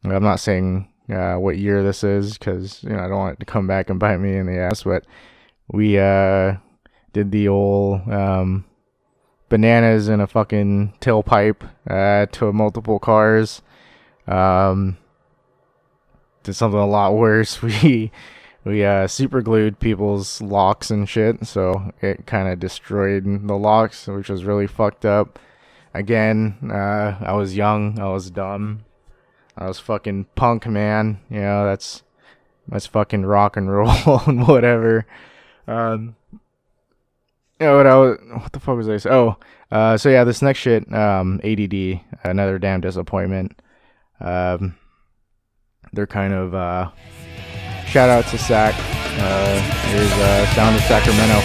I'm not saying uh, what year this is because you know I don't want it to come back and bite me in the ass, but we uh did the old um bananas in a fucking tailpipe uh, to multiple cars. Um, did something a lot worse. We we uh, super glued people's locks and shit, so it kind of destroyed the locks, which was really fucked up. Again, uh, I was young, I was dumb, I was fucking punk, man. You know, that's that's fucking rock and roll and whatever. Um, you know what I was, what the fuck was I saying? Oh, uh, so yeah, this next shit, um, ADD, another damn disappointment. Um, they're kind of uh Shout out to Sac. Uh, here's uh, Sound of Sacramento.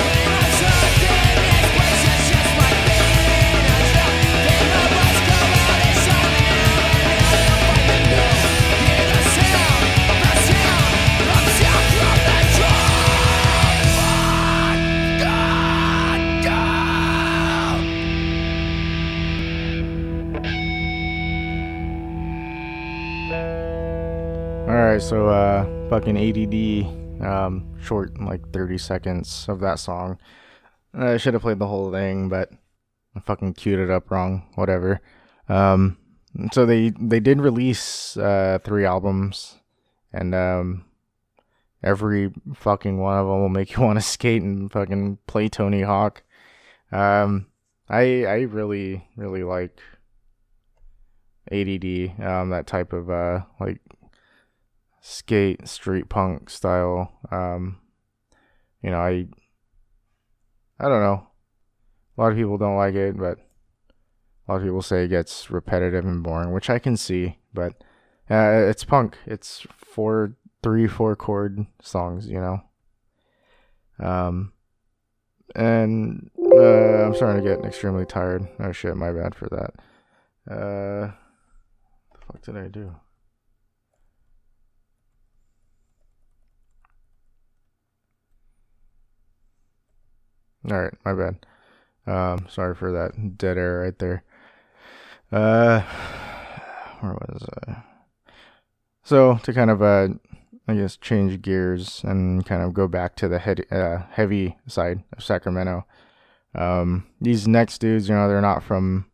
So uh fucking ADD, um, short like 30 seconds of that song. I should have played the whole thing, but I fucking queued it up wrong. Whatever. Um, so they they did release uh, three albums, and um, every fucking one of them will make you want to skate and fucking play Tony Hawk. Um, I I really really like ADD, um, that type of uh like skate street punk style. Um, you know, I I don't know. A lot of people don't like it, but a lot of people say it gets repetitive and boring, which I can see, but uh, it's punk. It's four, three, four chord songs, you know. Um, and uh, I'm starting to get extremely tired. Oh shit, my bad for that. Uh, the fuck did I do? All right, my bad. Um, sorry for that dead air right there. Uh, where was I? So to kind of uh, I guess change gears and kind of go back to the head, uh, heavy side of Sacramento. Um, these next dudes, you know, they're not from.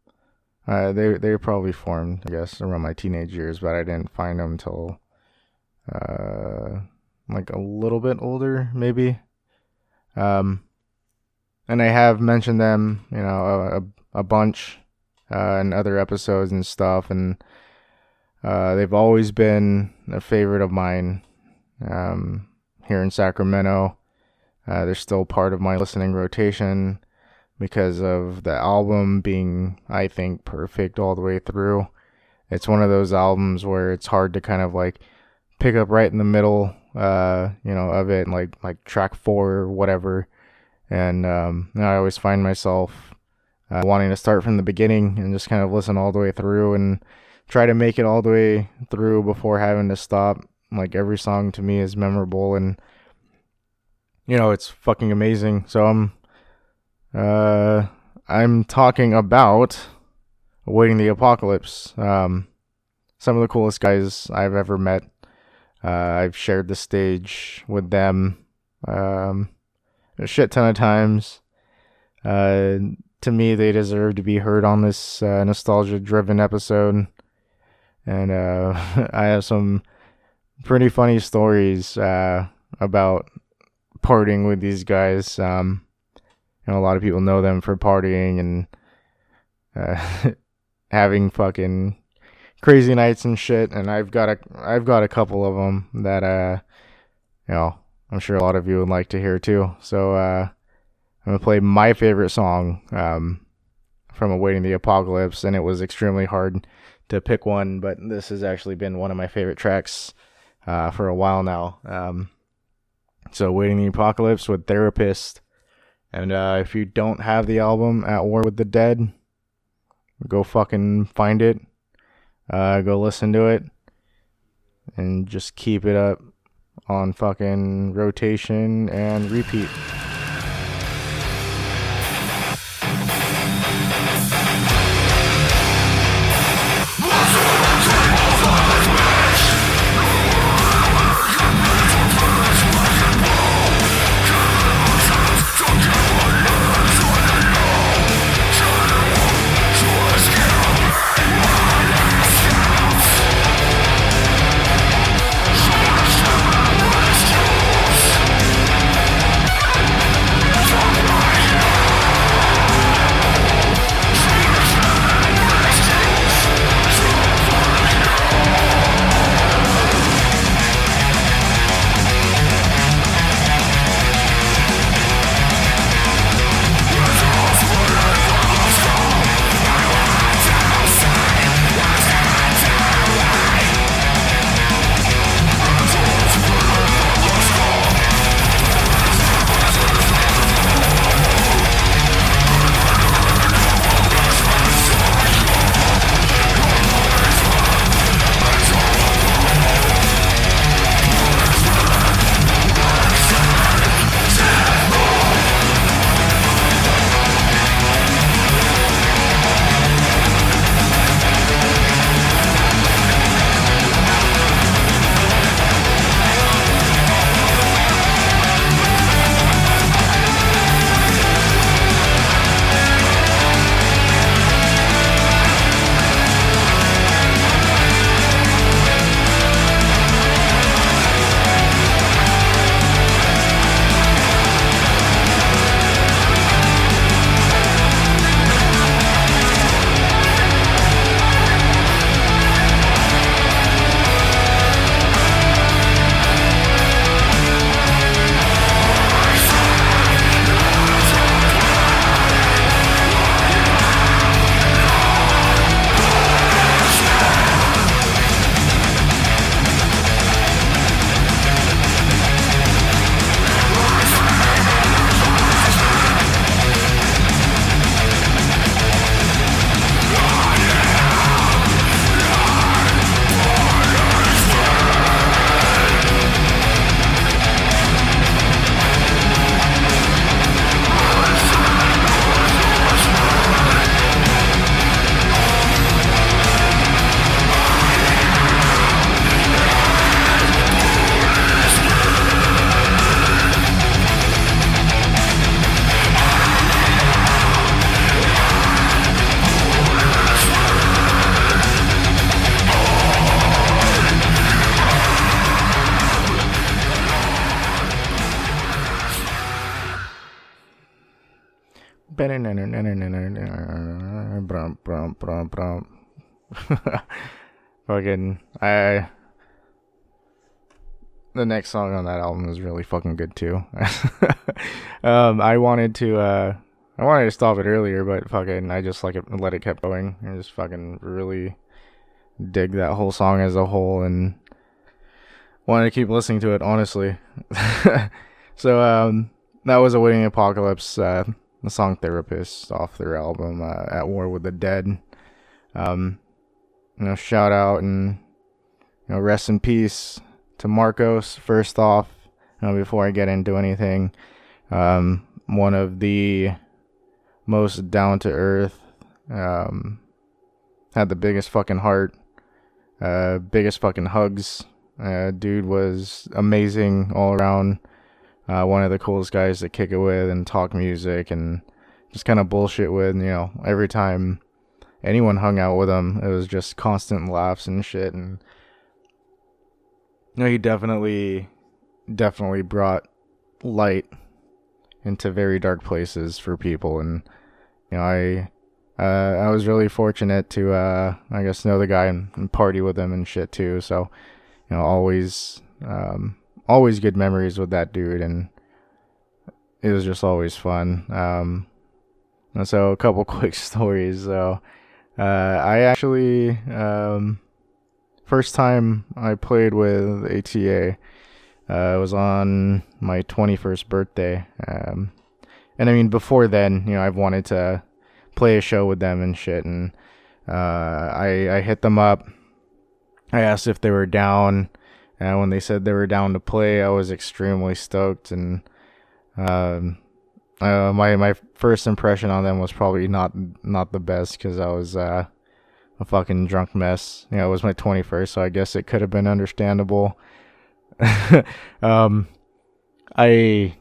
Uh, they they probably formed, I guess, around my teenage years, but I didn't find them until uh, like a little bit older, maybe. Um, and I have mentioned them, you know, a, a bunch uh, in other episodes and stuff, and uh, they've always been a favorite of mine um, here in Sacramento. Uh, they're still part of my listening rotation because of the album being, I think, perfect all the way through. It's one of those albums where it's hard to kind of like pick up right in the middle, uh, you know, of it, like like track four or whatever and um, I always find myself uh, wanting to start from the beginning and just kind of listen all the way through and try to make it all the way through before having to stop. Like every song to me is memorable and you know it's fucking amazing. So I'm uh I'm talking about awaiting the apocalypse. Um, some of the coolest guys I've ever met. Uh, I've shared the stage with them. Um, a shit ton of times. Uh, to me, they deserve to be heard on this uh, nostalgia-driven episode, and uh, I have some pretty funny stories uh, about partying with these guys. Um, you know, a lot of people know them for partying and uh, having fucking crazy nights and shit. And I've got a I've got a couple of them that uh, you know I'm sure a lot of you would like to hear too. So uh, I'm gonna play my favorite song um, from Awaiting the Apocalypse, and it was extremely hard to pick one, but this has actually been one of my favorite tracks uh, for a while now. Um, so Awaiting the Apocalypse with Therapist, and uh, if you don't have the album At War with the Dead, go fucking find it. Uh, go listen to it, and just keep it up on fucking rotation and repeat. Fucking I the next song on that album is really fucking good too. um, I wanted to uh I wanted to stop it earlier, but fucking I just like it let it kept going. I just fucking really dig that whole song as a whole and wanted to keep listening to it honestly. so um that was a Awaiting Apocalypse, uh the song Therapist off their album uh, At War with the Dead. Um you know, shout out and you know, rest in peace to Marcos. First off, you know, before I get into anything, um, one of the most down to earth, um, had the biggest fucking heart, uh, biggest fucking hugs. Uh, dude was amazing all around. Uh, one of the coolest guys to kick it with and talk music and just kind of bullshit with. You know, every time anyone hung out with him, it was just constant laughs and shit. And you know, he definitely, definitely brought light into very dark places for people. And you know, I, uh, I was really fortunate to, uh, I guess, know the guy and, and party with him and shit too. So, you know, always, um, always good memories with that dude, and it was just always fun. Um, and so a couple quick stories. So, uh, I actually um, first time I played with ATA uh, was on my 21st birthday. Um, and I mean, before then, you know, I've wanted to play a show with them and shit. And uh, I I hit them up. I asked if they were down, and when they said they were down to play, I was extremely stoked. And um, uh, my my first impression on them was probably not not the best because I was uh, a fucking drunk mess. You know, it was my 21st, so I guess it could have been understandable. um, I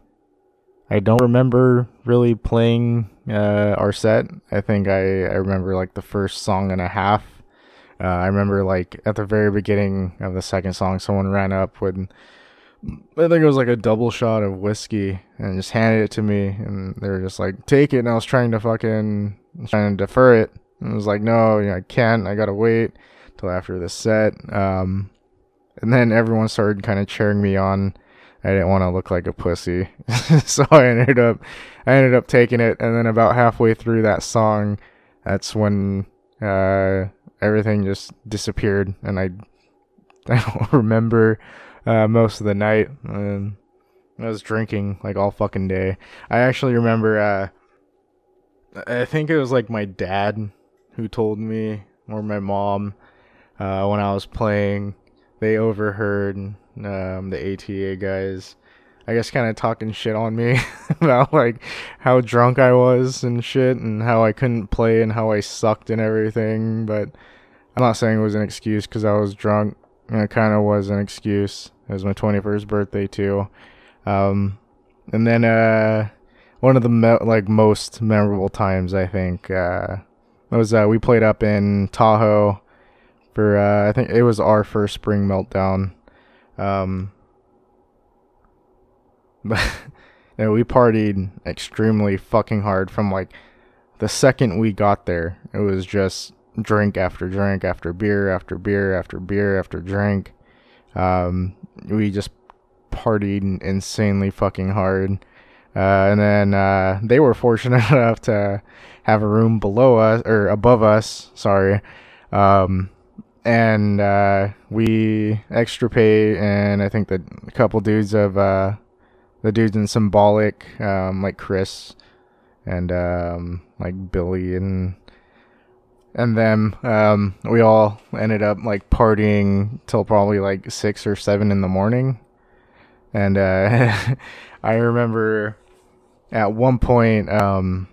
I don't remember really playing uh, our set. I think I I remember like the first song and a half. Uh, I remember like at the very beginning of the second song, someone ran up with I think it was like a double shot of whiskey and just handed it to me and they were just like, take it. And I was trying to fucking, trying to defer it. And I was like, no, I can't. I gotta wait till after the set. Um, and then everyone started kind of cheering me on. I didn't want to look like a pussy. so I ended up, I ended up taking it. And then about halfway through that song, that's when, uh, everything just disappeared. And I, I don't remember uh, most of the night. And I was drinking like all fucking day. I actually remember. Uh, I think it was like my dad who told me, or my mom, uh, when I was playing. They overheard um, the ATA guys. I guess kind of talking shit on me about like how drunk I was and shit and how I couldn't play and how I sucked and everything. But I'm not saying it was an excuse because I was drunk. And it kind of was an excuse. It was my 21st birthday too. Um, and then uh, one of the me- like most memorable times I think uh, was uh, we played up in Tahoe for uh, I think it was our first spring meltdown. Um, but we partied extremely fucking hard from like the second we got there. It was just drink after drink after beer after beer after beer after drink. Um, we just partied insanely fucking hard. Uh, and then uh, they were fortunate enough to have a room below us or above us. Sorry, um, and uh, we extra pay, and I think that a couple dudes of uh, the dudes in symbolic, um, like Chris and um, like Billy and and then um, we all ended up like partying till probably like six or seven in the morning. And uh, i remember at one point um,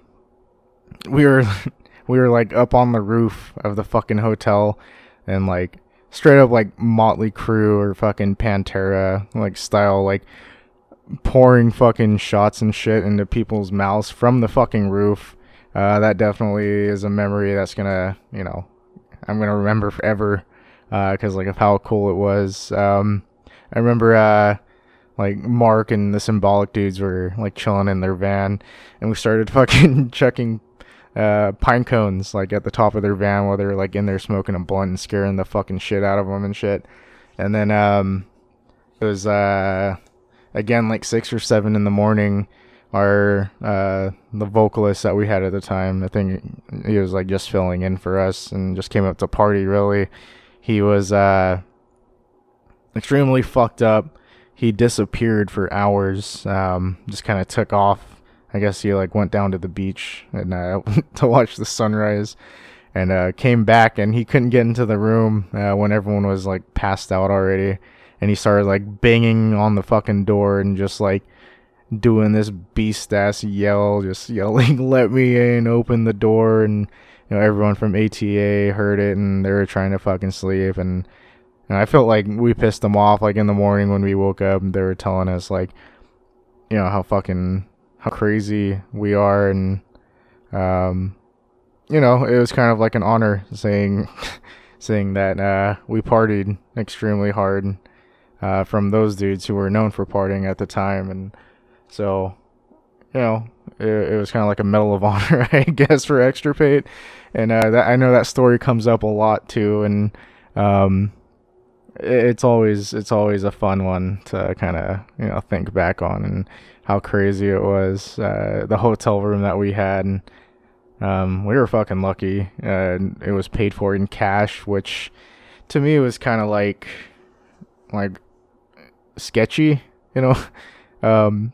we were we were like up on the roof of the fucking hotel and like straight up like motley crue or fucking pantera like style like pouring fucking shots and shit into people's mouths from the fucking roof uh, that definitely is a memory that's gonna, you know, I'm gonna remember forever, because uh, like of how cool it was. Um, I remember uh, like Mark and the symbolic dudes were like chilling in their van, and we started fucking chucking uh, pine cones like at the top of their van while they were like in there smoking a blunt and scaring the fucking shit out of them and shit. And then um, it was uh, again like six or seven in the morning. Our uh, the vocalist that we had at the time, I think he was like just filling in for us and just came up to party. Really, he was uh, extremely fucked up. He disappeared for hours. Um, just kind of took off I guess he like went down to the beach and uh, to watch the sunrise, and uh, came back and he couldn't get into the room uh, when everyone was like passed out already, and he started like banging on the fucking door and just like doing this beast ass yell, just yelling, "Let me in! Open the door!" and you know everyone from ATA heard it and they were trying to fucking sleep and. And I felt like we pissed them off. Like in the morning when we woke up, they were telling us like, you know, how fucking how crazy we are and um you know it was kind of like an honor saying saying that uh we partied extremely hard uh from those dudes who were known for partying at the time and so you know it, it was kind of like a medal of honor i guess for extirpate and uh that i know that story comes up a lot too and um it's always it's always a fun one to kind of you know think back on and how crazy it was. Uh, the hotel room that we had, and, um, we were fucking lucky. Uh, it was paid for in cash, which to me was kind of like like sketchy, you know, um,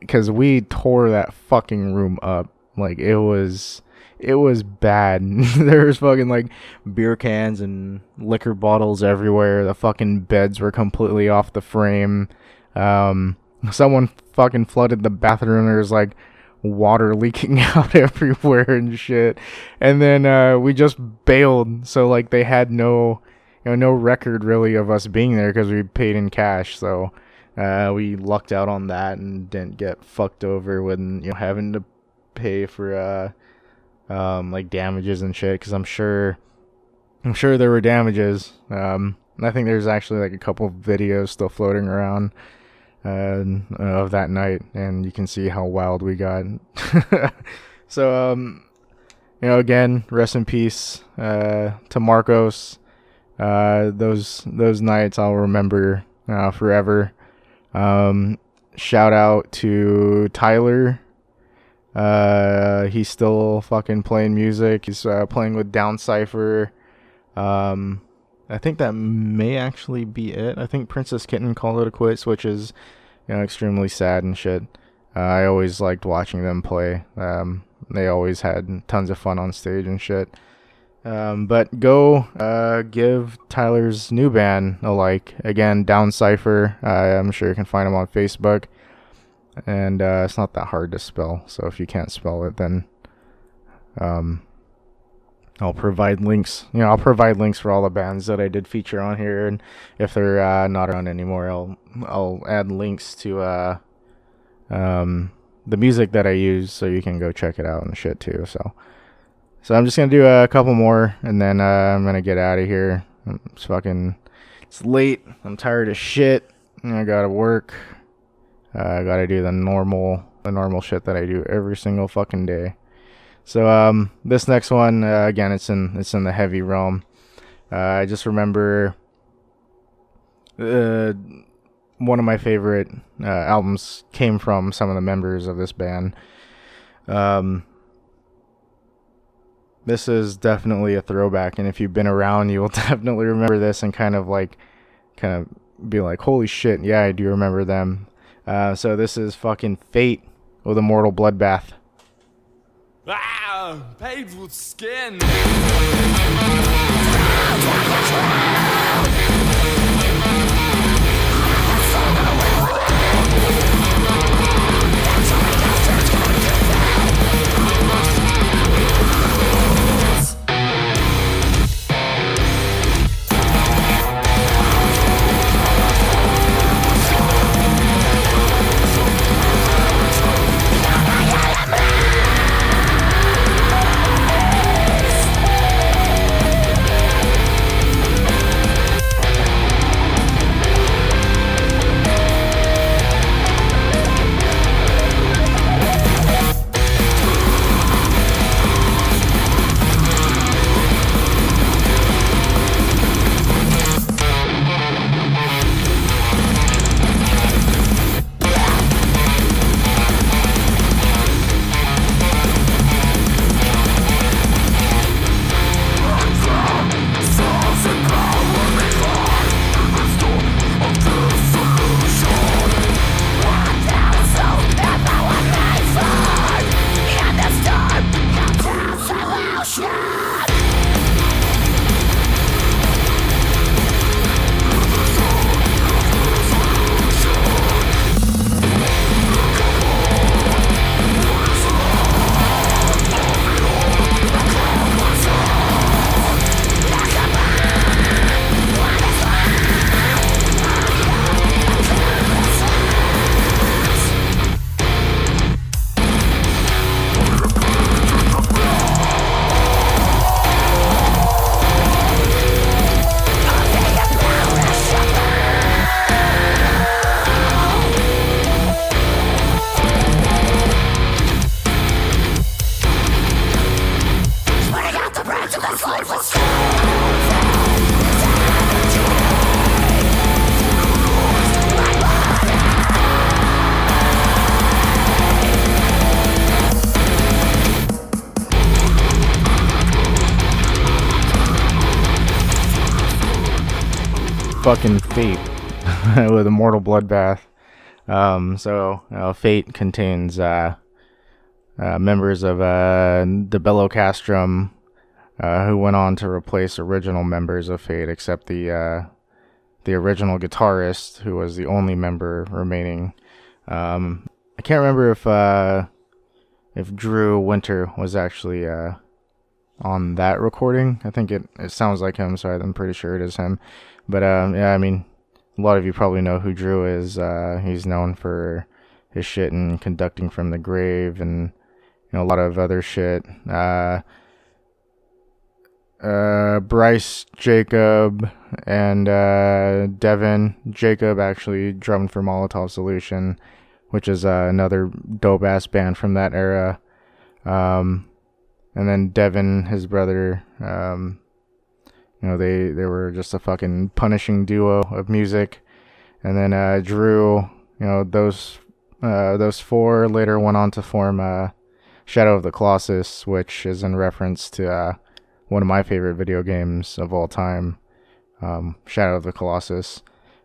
because we tore that fucking room up. Like it was it was bad. there was fucking like beer cans and liquor bottles everywhere. The fucking beds were completely off the frame. Um, someone fucking flooded the bathroom. There was like water leaking out everywhere and shit. And then uh, we just bailed, so like they had no, you know, no record really of us being there because we paid in cash. So uh, we lucked out on that and didn't get fucked over when you know having to pay for uh, um, like damages and shit. Because I'm sure, I'm sure there were damages. Um, I think there's actually like a couple videos still floating around uh, of that night, and you can see how wild we got. so, um, you know, again, rest in peace uh, to Marcos. Uh, those those nights I'll remember uh, forever. Um, shout out to Tyler. Uh, he's still fucking playing music. He's uh, playing with Down Cipher. Um, I think that may actually be it. I think Princess Kitten called it a quits, which is you know extremely sad and shit. Uh, I always liked watching them play. Um, they always had tons of fun on stage and shit. Um, but go uh, give Tyler's new band a like. Again, Down Cipher. Uh, I'm sure you can find him on Facebook. And uh, it's not that hard to spell. So if you can't spell it, then um, I'll provide links. You know, I'll provide links for all the bands that I did feature on here, and if they're uh, not on anymore, I'll I'll add links to uh, um, the music that I use, so you can go check it out and shit too. So, so I'm just gonna do a couple more, and then uh, I'm gonna get out of here. It's fucking, it's late. I'm tired of shit. I gotta work. Uh, I gotta do the normal, the normal shit that I do every single fucking day. So um, this next one uh, again, it's in it's in the heavy realm. Uh, I just remember uh, one of my favorite uh, albums came from some of the members of this band. Um, this is definitely a throwback, and if you've been around, you will definitely remember this and kind of like, kind of be like, "Holy shit, yeah, I do remember them." Uh, so this is fucking Fate with a mortal Bloodbath. Ah, with skin. Fucking Fate with a mortal Bloodbath. Um, so uh, Fate contains uh, uh, members of uh, the Bello Castrum, uh, who went on to replace original members of Fate, except the uh, the original guitarist, who was the only member remaining. Um, I can't remember if uh, if Drew Winter was actually on that recording. I think it, it sounds like him, so I'm pretty sure it is him. But um, yeah, I mean, a lot of you probably know who Drew is. Uh, he's known for his shit and conducting from the grave and you know a lot of other shit. Uh, uh, Bryce Jacob and uh, Devin Jacob actually drummed for Molotov Solution, which is uh, another dope ass band from that era. Um, and then Devin, his brother, um, you know, they, they were just a fucking punishing duo of music. And then uh, Drew, you know, those uh, those four later went on to form uh, Shadow of the Colossus, which is in reference to uh, one of my favorite video games of all time, um, Shadow of the Colossus.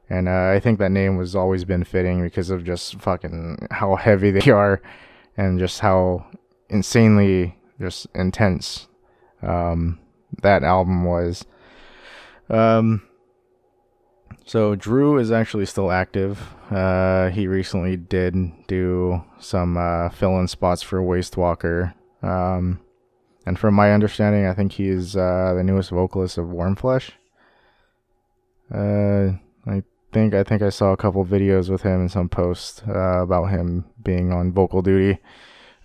And uh, I think that name was always been fitting because of just fucking how heavy they are and just how insanely just intense um, that album was. Um, so Drew is actually still active. Uh, he recently did do some uh, fill-in spots for Wastewalker. Um, and from my understanding, I think he's uh, the newest vocalist of Warmflesh. Uh, I think I think I saw a couple videos with him and some posts uh, about him being on vocal duty.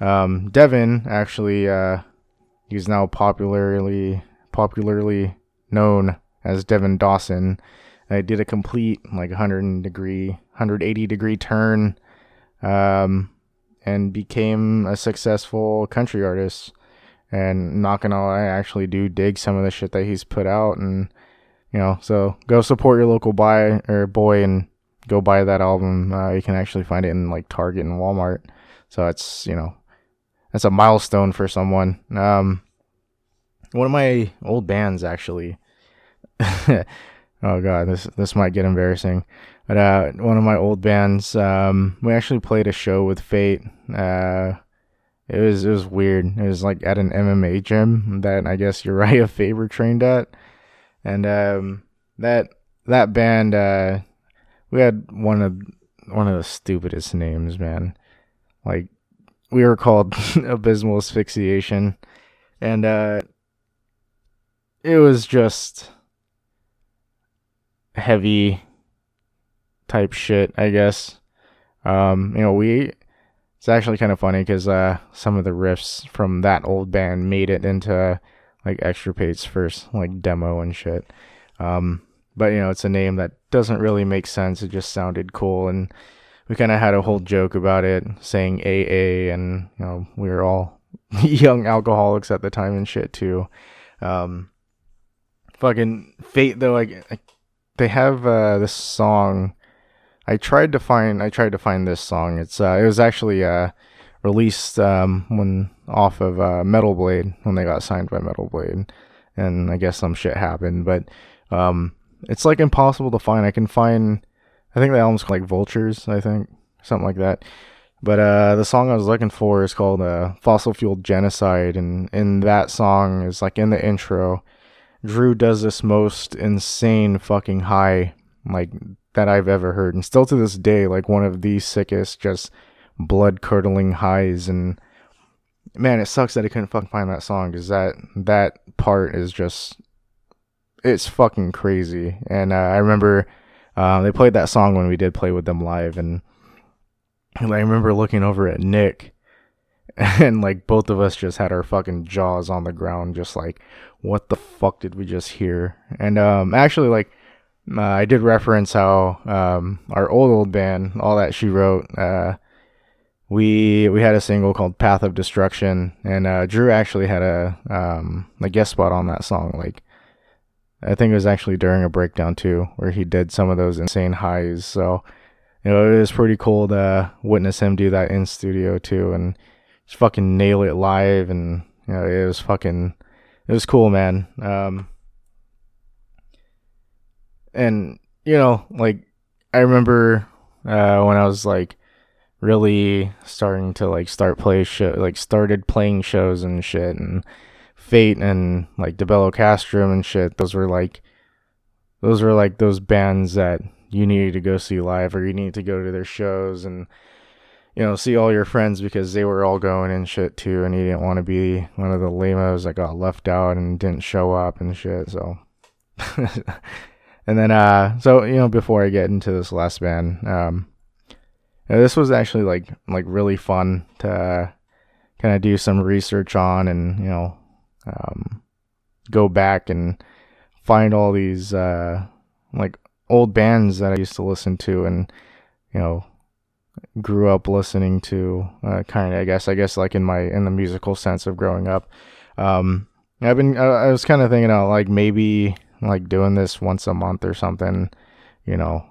Um, Devin actually, uh, he's now popularly popularly known as Devin Dawson. I did a complete like 100 degree, 180 degree turn, um, and became a successful country artist. And not gonna lie, I actually do dig some of the shit that he's put out, and you know, so go support your local buy or boy and go buy that album. Uh, you can actually find it in like Target and Walmart. So it's you know, that's a milestone for someone. Um, one of my old bands actually. oh god, this this might get embarrassing. But uh, one of my old bands, um, we actually played a show with Fate. Uh, it was it was weird. It was like at an MMA gym that I guess Uriah Faber trained at, and um, that that band, uh, we had one of one of the stupidest names, man. Like we were called Abysmal Asphyxiation, and uh, it was just heavy type shit, I guess. Um, you know, we it's actually kind of funny because uh, some of the riffs from that old band made it into like Extirpate's first like demo and shit. Um, but you know, it's a name that doesn't really make sense. It just sounded cool, and we kind of had a whole joke about it, saying AA, and you know, we were all young alcoholics at the time and shit too. Um, fucking Fate though, like, like they have uh, this song. I tried to find. I tried to find this song. It's uh, it was actually uh, released um, when off of uh, Metal Blade when they got signed by Metal Blade, and I guess some shit happened. But um, it's like impossible to find. I can find. I think the album's called like Vultures. I think something like that. But uh, the song I was looking for is called uh, "Fossil Fuel Genocide," and in that song is like in the intro, Drew does this most insane fucking high like that I've ever heard, and still to this day, like one of the sickest, just blood curdling highs. And man, it sucks that I couldn't fucking find that song because that that part is just it's fucking crazy. And uh, I remember uh, they played that song when we did play with them live, and, and I remember looking over at Nick. And like both of us just had our fucking jaws on the ground, just like, what the fuck did we just hear? And um, actually, like, uh, I did reference how um, our old old band, all that she wrote, uh, we we had a single called "Path of Destruction," and uh, Drew actually had a um, a guest spot on that song. Like, I think it was actually during a breakdown too, where he did some of those insane highs. So, you know, it was pretty cool to witness him do that in studio too, and just fucking nail it live. And you know, it was fucking, it was cool, man. Um, and you know, like I remember uh, when I was like really starting to like start play show, like started playing shows and shit, and Fate and like DeBello Castrum and shit. Those were like, those were like those bands that you needed to go see live, or you needed to go to their shows and you know see all your friends because they were all going and shit too, and you didn't want to be one of the lamos that got left out and didn't show up and shit. So. and then uh so you know before i get into this last band um you know, this was actually like like really fun to uh, kind of do some research on and you know um go back and find all these uh like old bands that i used to listen to and you know grew up listening to uh, kind of i guess i guess like in my in the musical sense of growing up um i've been i, I was kind of thinking out like maybe like doing this once a month or something, you know,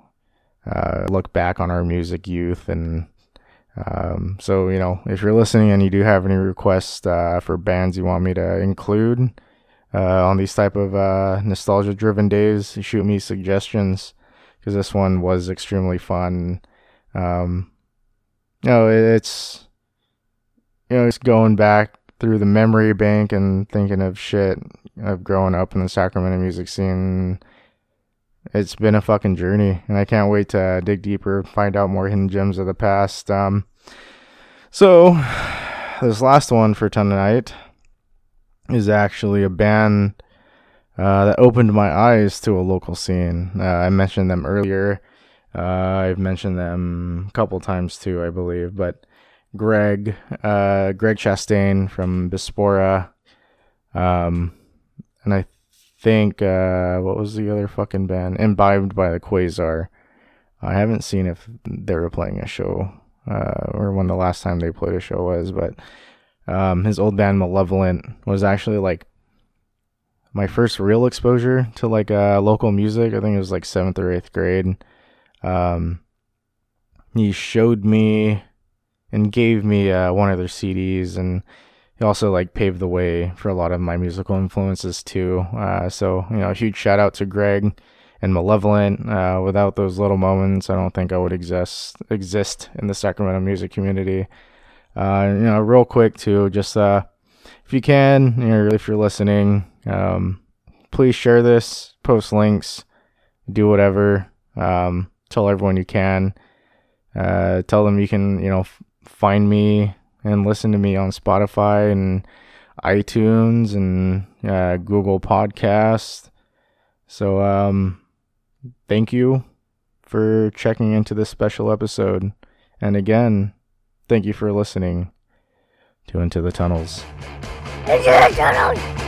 uh, look back on our music youth. And um, so, you know, if you're listening and you do have any requests uh, for bands you want me to include uh, on these type of uh, nostalgia driven days, shoot me suggestions because this one was extremely fun. Um, know, it's, you know, it's going back through the memory bank and thinking of shit of growing up in the Sacramento music scene. It's been a fucking journey, and I can't wait to dig deeper, find out more hidden gems of the past. Um, so, this last one for tonight is actually a band uh, that opened my eyes to a local scene. Uh, I mentioned them earlier. Uh, I've mentioned them a couple times too, I believe, but Greg, uh, Greg Chastain from Bispora, um, and I think uh, what was the other fucking band? Imbibed by the Quasar. I haven't seen if they were playing a show uh, or when the last time they played a show was, but um, his old band Malevolent was actually like my first real exposure to like uh, local music. I think it was like seventh or eighth grade. Um, he showed me and gave me uh, one of their CDs, and he also like paved the way for a lot of my musical influences too. Uh, so you know, a huge shout out to Greg and Malevolent. Uh, without those little moments, I don't think I would exist exist in the Sacramento music community. Uh, you know, real quick too, just uh, if you can, you know, if you're listening, um, please share this, post links, do whatever. Um, tell everyone you can. Uh, tell them you can, you know, f- find me and listen to me on Spotify and iTunes and uh, Google Podcast. So, um, thank you for checking into this special episode. And again, thank you for listening to Into the Tunnels. Into the tunnels!